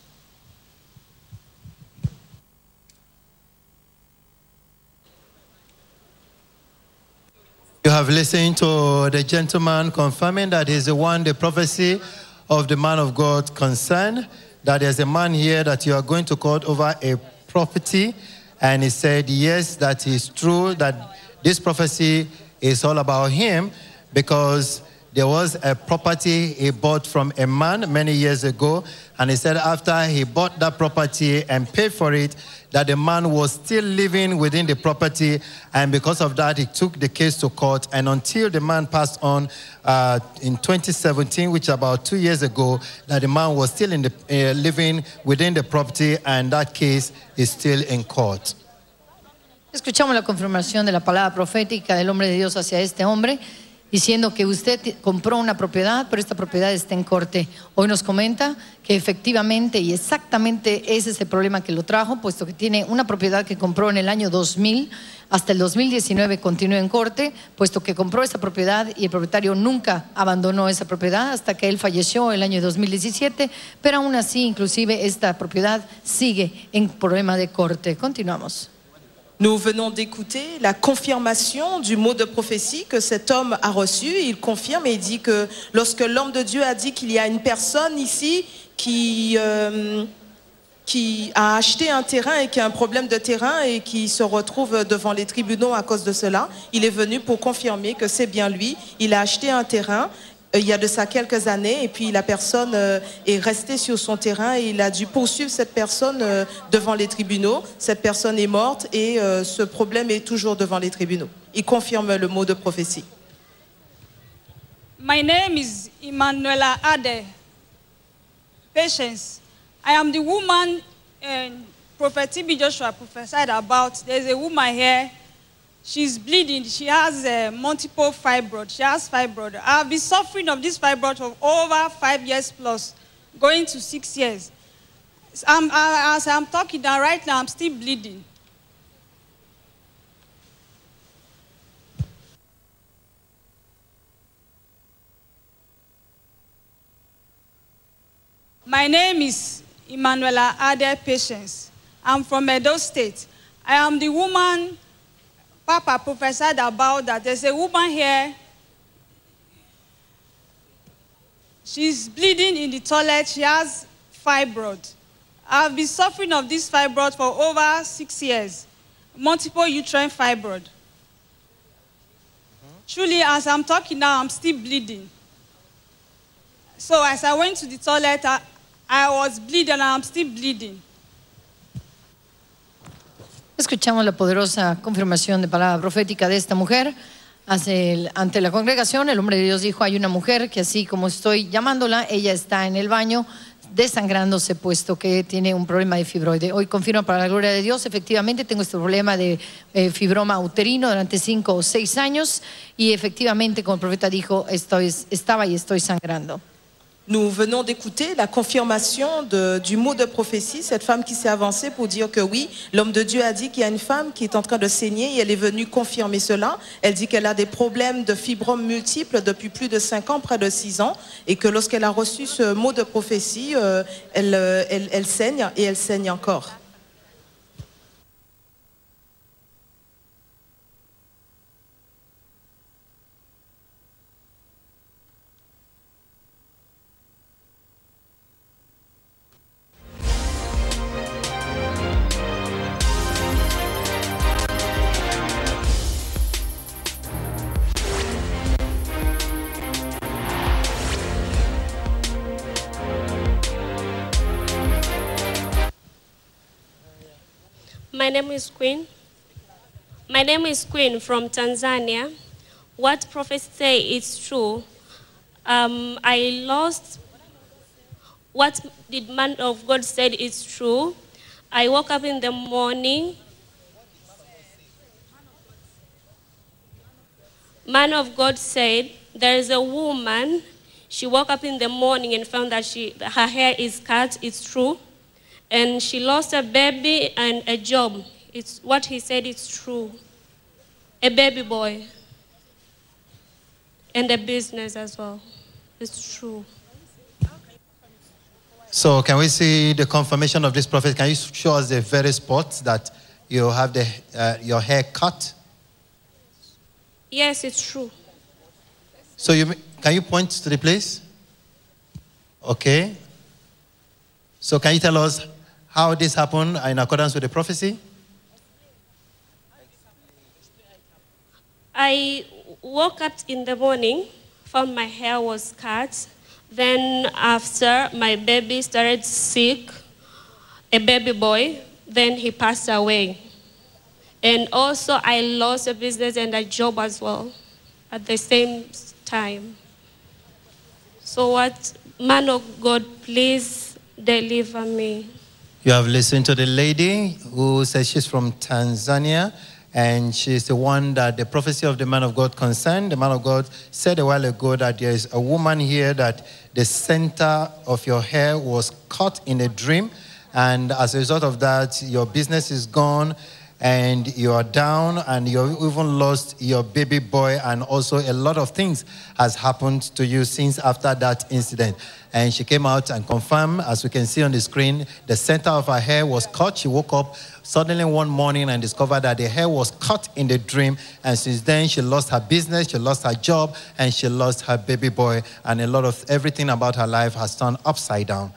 You have listened to the gentleman confirming that he's the one, the prophecy of the man of God concerned, that there's a man here that you are going to court over a property. And he said, yes, that is true, that this prophecy is all about him because there was a property he bought from a man many years ago. And he said after he bought that property and paid for it, that the man was still living within the property. And because of that, he took the case to court. And until the man passed on uh, in 2017, which about two years ago, that the man was still in the, uh, living within the property. And that case is still in court. Escuchamos la confirmación de la palabra profética del hombre de Dios hacia este hombre, diciendo que usted compró una propiedad, pero esta propiedad está en corte. Hoy nos comenta que efectivamente y exactamente ese es el problema que lo trajo, puesto que tiene una propiedad que compró en el año 2000, hasta el 2019 continúa en corte, puesto que compró esa propiedad y el propietario nunca abandonó esa propiedad hasta que él falleció el año 2017, pero aún así, inclusive, esta propiedad sigue en problema de corte. Continuamos. Nous venons d'écouter la confirmation du mot de prophétie que cet homme a reçu. Il confirme et il dit que lorsque l'homme de Dieu a dit qu'il y a une personne ici qui, euh, qui a acheté un terrain et qui a un problème de terrain et qui se retrouve devant les tribunaux à cause de cela, il est venu pour confirmer que c'est bien lui. Il a acheté un terrain il y a de ça quelques années et puis la personne euh, est restée sur son terrain et il a dû poursuivre cette personne euh, devant les tribunaux. Cette personne est morte et euh, ce problème est toujours devant les tribunaux. Il confirme le mot de prophétie. My name is Emanuela Ade. Patience. I am the woman uh, Prophet T.B. Joshua prophesied about. There's a woman here. She's bleeding. She has uh, multiple fibroid. She has fibroid. I've been suffering of this fibroid for over five years plus, going to six years. I'm, I, as I'm talking now, right now, I'm still bleeding. My name is Emanuela Ade Patience. I'm from Edo State. I am the woman Papa prophesied about that. There's a woman here. She's bleeding in the toilet. She has fibroid. I've been suffering of this fibroid for over six years. Multiple uterine fibroid. Truly, as I'm talking now, I'm still bleeding. So as I went to the toilet, I, I was bleeding and I'm still bleeding. Escuchamos la poderosa confirmación de palabra profética de esta mujer. El- ante la congregación, el hombre de Dios dijo, hay una mujer que así como estoy llamándola, ella está en el baño desangrándose puesto que tiene un problema de fibroide. Hoy confirmo para la gloria de Dios, efectivamente tengo este problema de eh, fibroma uterino durante cinco o seis años y efectivamente, como el profeta dijo, estoy, estaba y estoy sangrando. Nous venons d'écouter la confirmation du mot de prophétie, cette femme qui s'est avancée pour dire que oui, l'homme de Dieu a dit qu'il y a une femme qui est en train de saigner et elle est venue confirmer cela. Elle dit qu'elle a des problèmes de fibromes multiples depuis plus de 5 ans, près de 6 ans, et que lorsqu'elle a reçu ce mot de prophétie, euh, euh, elle saigne et elle saigne encore. My name is Queen. My name is Queen from Tanzania. What prophets say is true. Um, I lost what the man of God said is true. I woke up in the morning. Man of God said there is a woman. She woke up in the morning and found that she her hair is cut. It's true, and she lost a baby and a job. It's what he said. It's true. A baby boy and a business as well. It's true. So, can we see the confirmation of this prophet? Can you show us the very spot that you have the, uh, your hair cut? Yes, it's true. So, you, can you point to the place? Okay. So, can you tell us how this happened in accordance with the prophecy? I woke up in the morning, found my hair was cut. Then after my baby started sick, a baby boy, then he passed away. And also I lost a business and a job as well at the same time. So what man of God, please deliver me. You have listened to the lady who says she's from Tanzania and she's the one that the prophecy of the man of God concerned. The man of God said a while ago that there is a woman here that the center of your hair was cut in a dream, and as a result of that, your business is gone. And you are down, and you've even lost your baby boy, and also a lot of things has happened to you since after that incident. And she came out and confirmed, as we can see on the screen, the center of her hair was cut. She woke up suddenly one morning and discovered that the hair was cut in the dream. And since then, she lost her business, she lost her job, and she lost her baby boy. And a lot of everything about her life has turned upside down.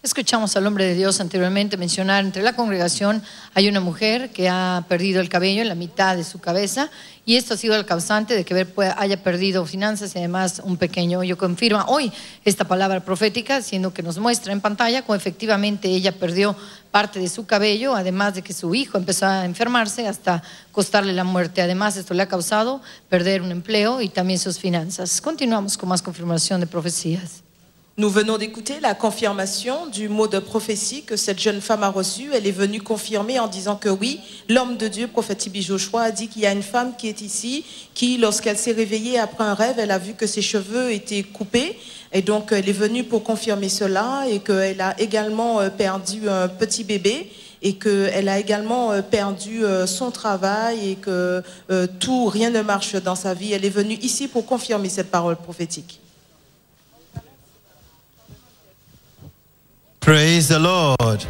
Escuchamos al hombre de Dios anteriormente mencionar entre la congregación hay una mujer que ha perdido el cabello en la mitad de su cabeza y esto ha sido el causante de que haya perdido finanzas y además un pequeño hoyo. Confirma hoy esta palabra profética, siendo que nos muestra en pantalla cómo efectivamente ella perdió parte de su cabello, además de que su hijo empezó a enfermarse hasta costarle la muerte. Además, esto le ha causado perder un empleo y también sus finanzas. Continuamos con más confirmación de profecías. Nous venons d'écouter la confirmation du mot de prophétie que cette jeune femme a reçu. Elle est venue confirmer en disant que oui, l'homme de Dieu, prophète Tibi Joshua, a dit qu'il y a une femme qui est ici, qui, lorsqu'elle s'est réveillée après un rêve, elle a vu que ses cheveux étaient coupés. Et donc, elle est venue pour confirmer cela et qu'elle a également euh, perdu un petit bébé et qu'elle a également euh, perdu euh, son travail et que tout, rien ne marche dans sa vie. Elle est venue ici pour confirmer cette parole prophétique. Praise the Lord.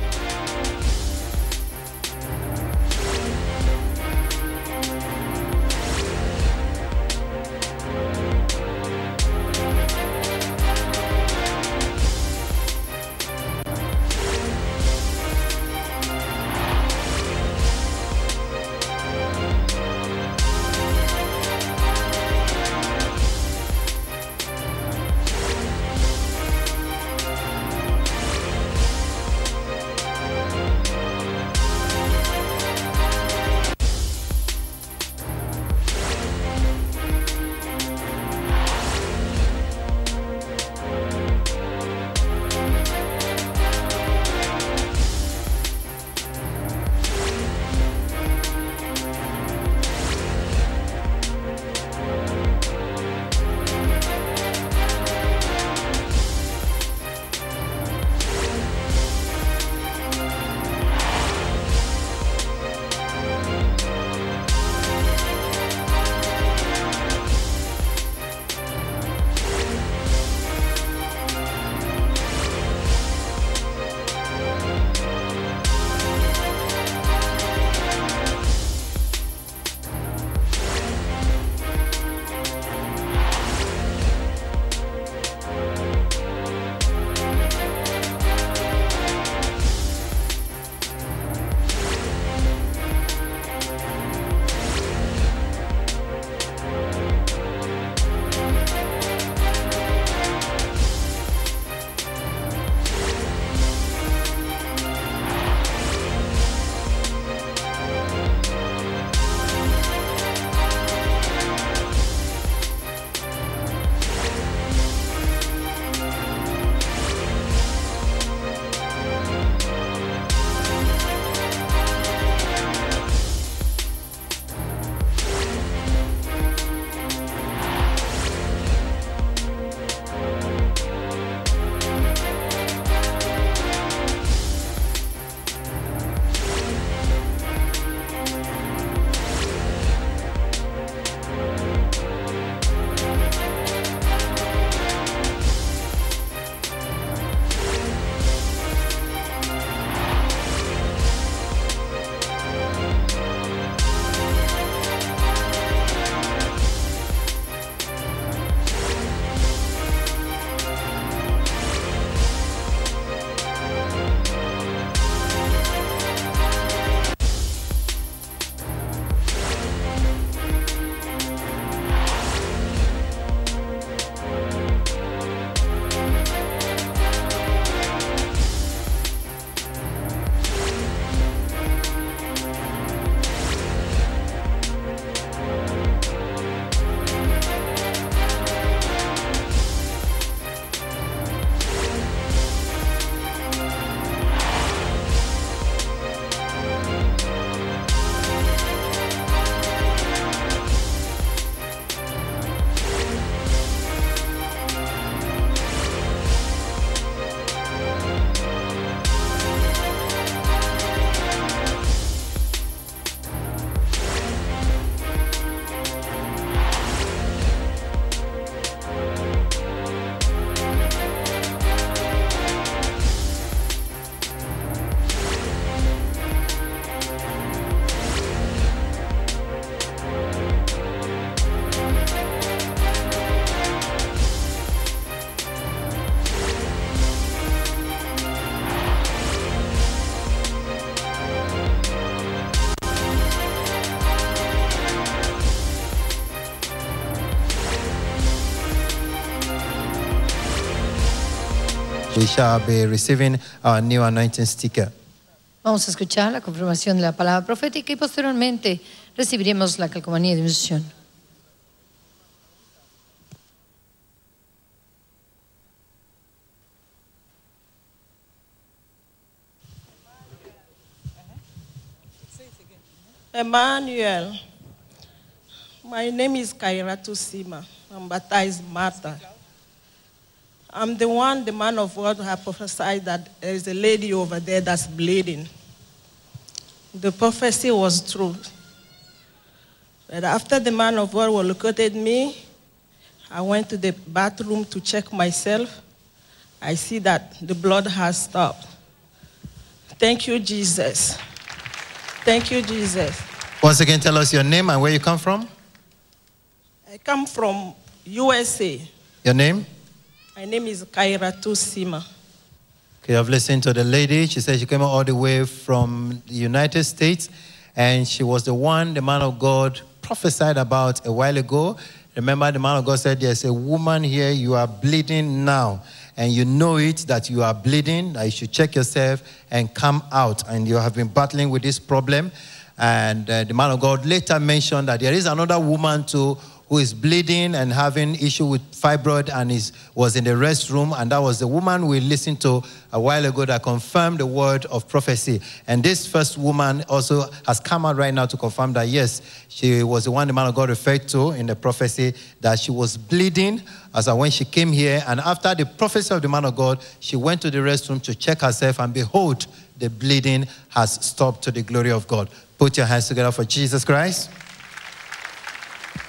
We shall be receiving our new anointing sticker. Vamos a escuchar la confirmación de la palabra profética y posteriormente recibiremos la calcomanía de unción. Emmanuel. My name is Kairatu Sima. I'm baptized Martha. I'm the one, the man of God, who have prophesied that there is a lady over there that's bleeding. The prophecy was true. But after the man of God located me, I went to the bathroom to check myself. I see that the blood has stopped. Thank you, Jesus. Thank you, Jesus. Once again, tell us your name and where you come from. I come from USA. Your name? My name is Kairatu Sima. Okay, I've listened to the lady. She said she came all the way from the United States, and she was the one the man of God prophesied about a while ago. Remember, the man of God said, There's a woman here, you are bleeding now, and you know it that you are bleeding, that you should check yourself and come out. And you have been battling with this problem. And uh, the man of God later mentioned that there is another woman too who is bleeding and having issue with fibroid and is, was in the restroom. And that was the woman we listened to a while ago that confirmed the word of prophecy. And this first woman also has come out right now to confirm that, yes, she was the one the man of God referred to in the prophecy, that she was bleeding as when she came here. And after the prophecy of the man of God, she went to the restroom to check herself, and behold, the bleeding has stopped to the glory of God. Put your hands together for Jesus Christ.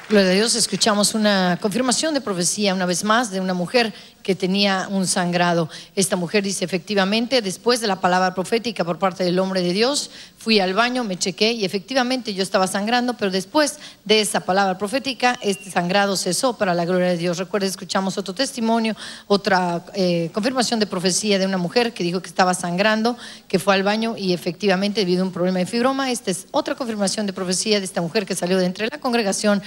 Gloria a Dios, escuchamos una confirmación de profecía una vez más de una mujer que tenía un sangrado. Esta mujer dice efectivamente, después de la palabra profética por parte del hombre de Dios, fui al baño, me chequé y efectivamente yo estaba sangrando, pero después de esa palabra profética, este sangrado cesó para la gloria de Dios. Recuerda, escuchamos otro testimonio, otra eh, confirmación de profecía de una mujer que dijo que estaba sangrando, que fue al baño y efectivamente debido a un problema de fibroma. Esta es otra confirmación de profecía de esta mujer que salió de entre la congregación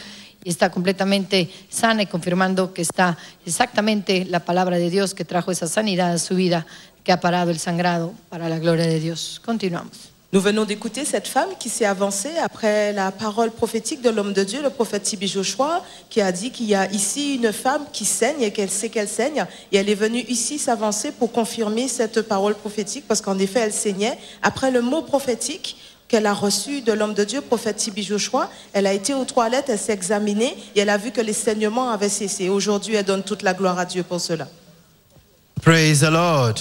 y está completamente sana y confirmando que está exactamente la palabra de Dios que trajo esa sanidad a su vida, que ha parado el sangrado para la gloria de Dios. Continuamos. Nous venons d'écouter cette femme qui s'est avancée après la parole prophétique de l'homme de Dieu, le prophète Tibi Joshua, qui a dit qu'il y a ici une femme qui saigne et qu'elle sait qu'elle saigne. Et elle est venue ici s'avancer pour confirmer cette parole prophétique parce qu'en effet, elle saignait. Après le mot prophétique qu'elle a reçu de l'homme de Dieu, prophète Tibi Joshua, elle a été aux toilettes, elle s'est examinée et elle a vu que les saignements avaient cessé. Aujourd'hui, elle donne toute la gloire à Dieu pour cela. Praise the Lord.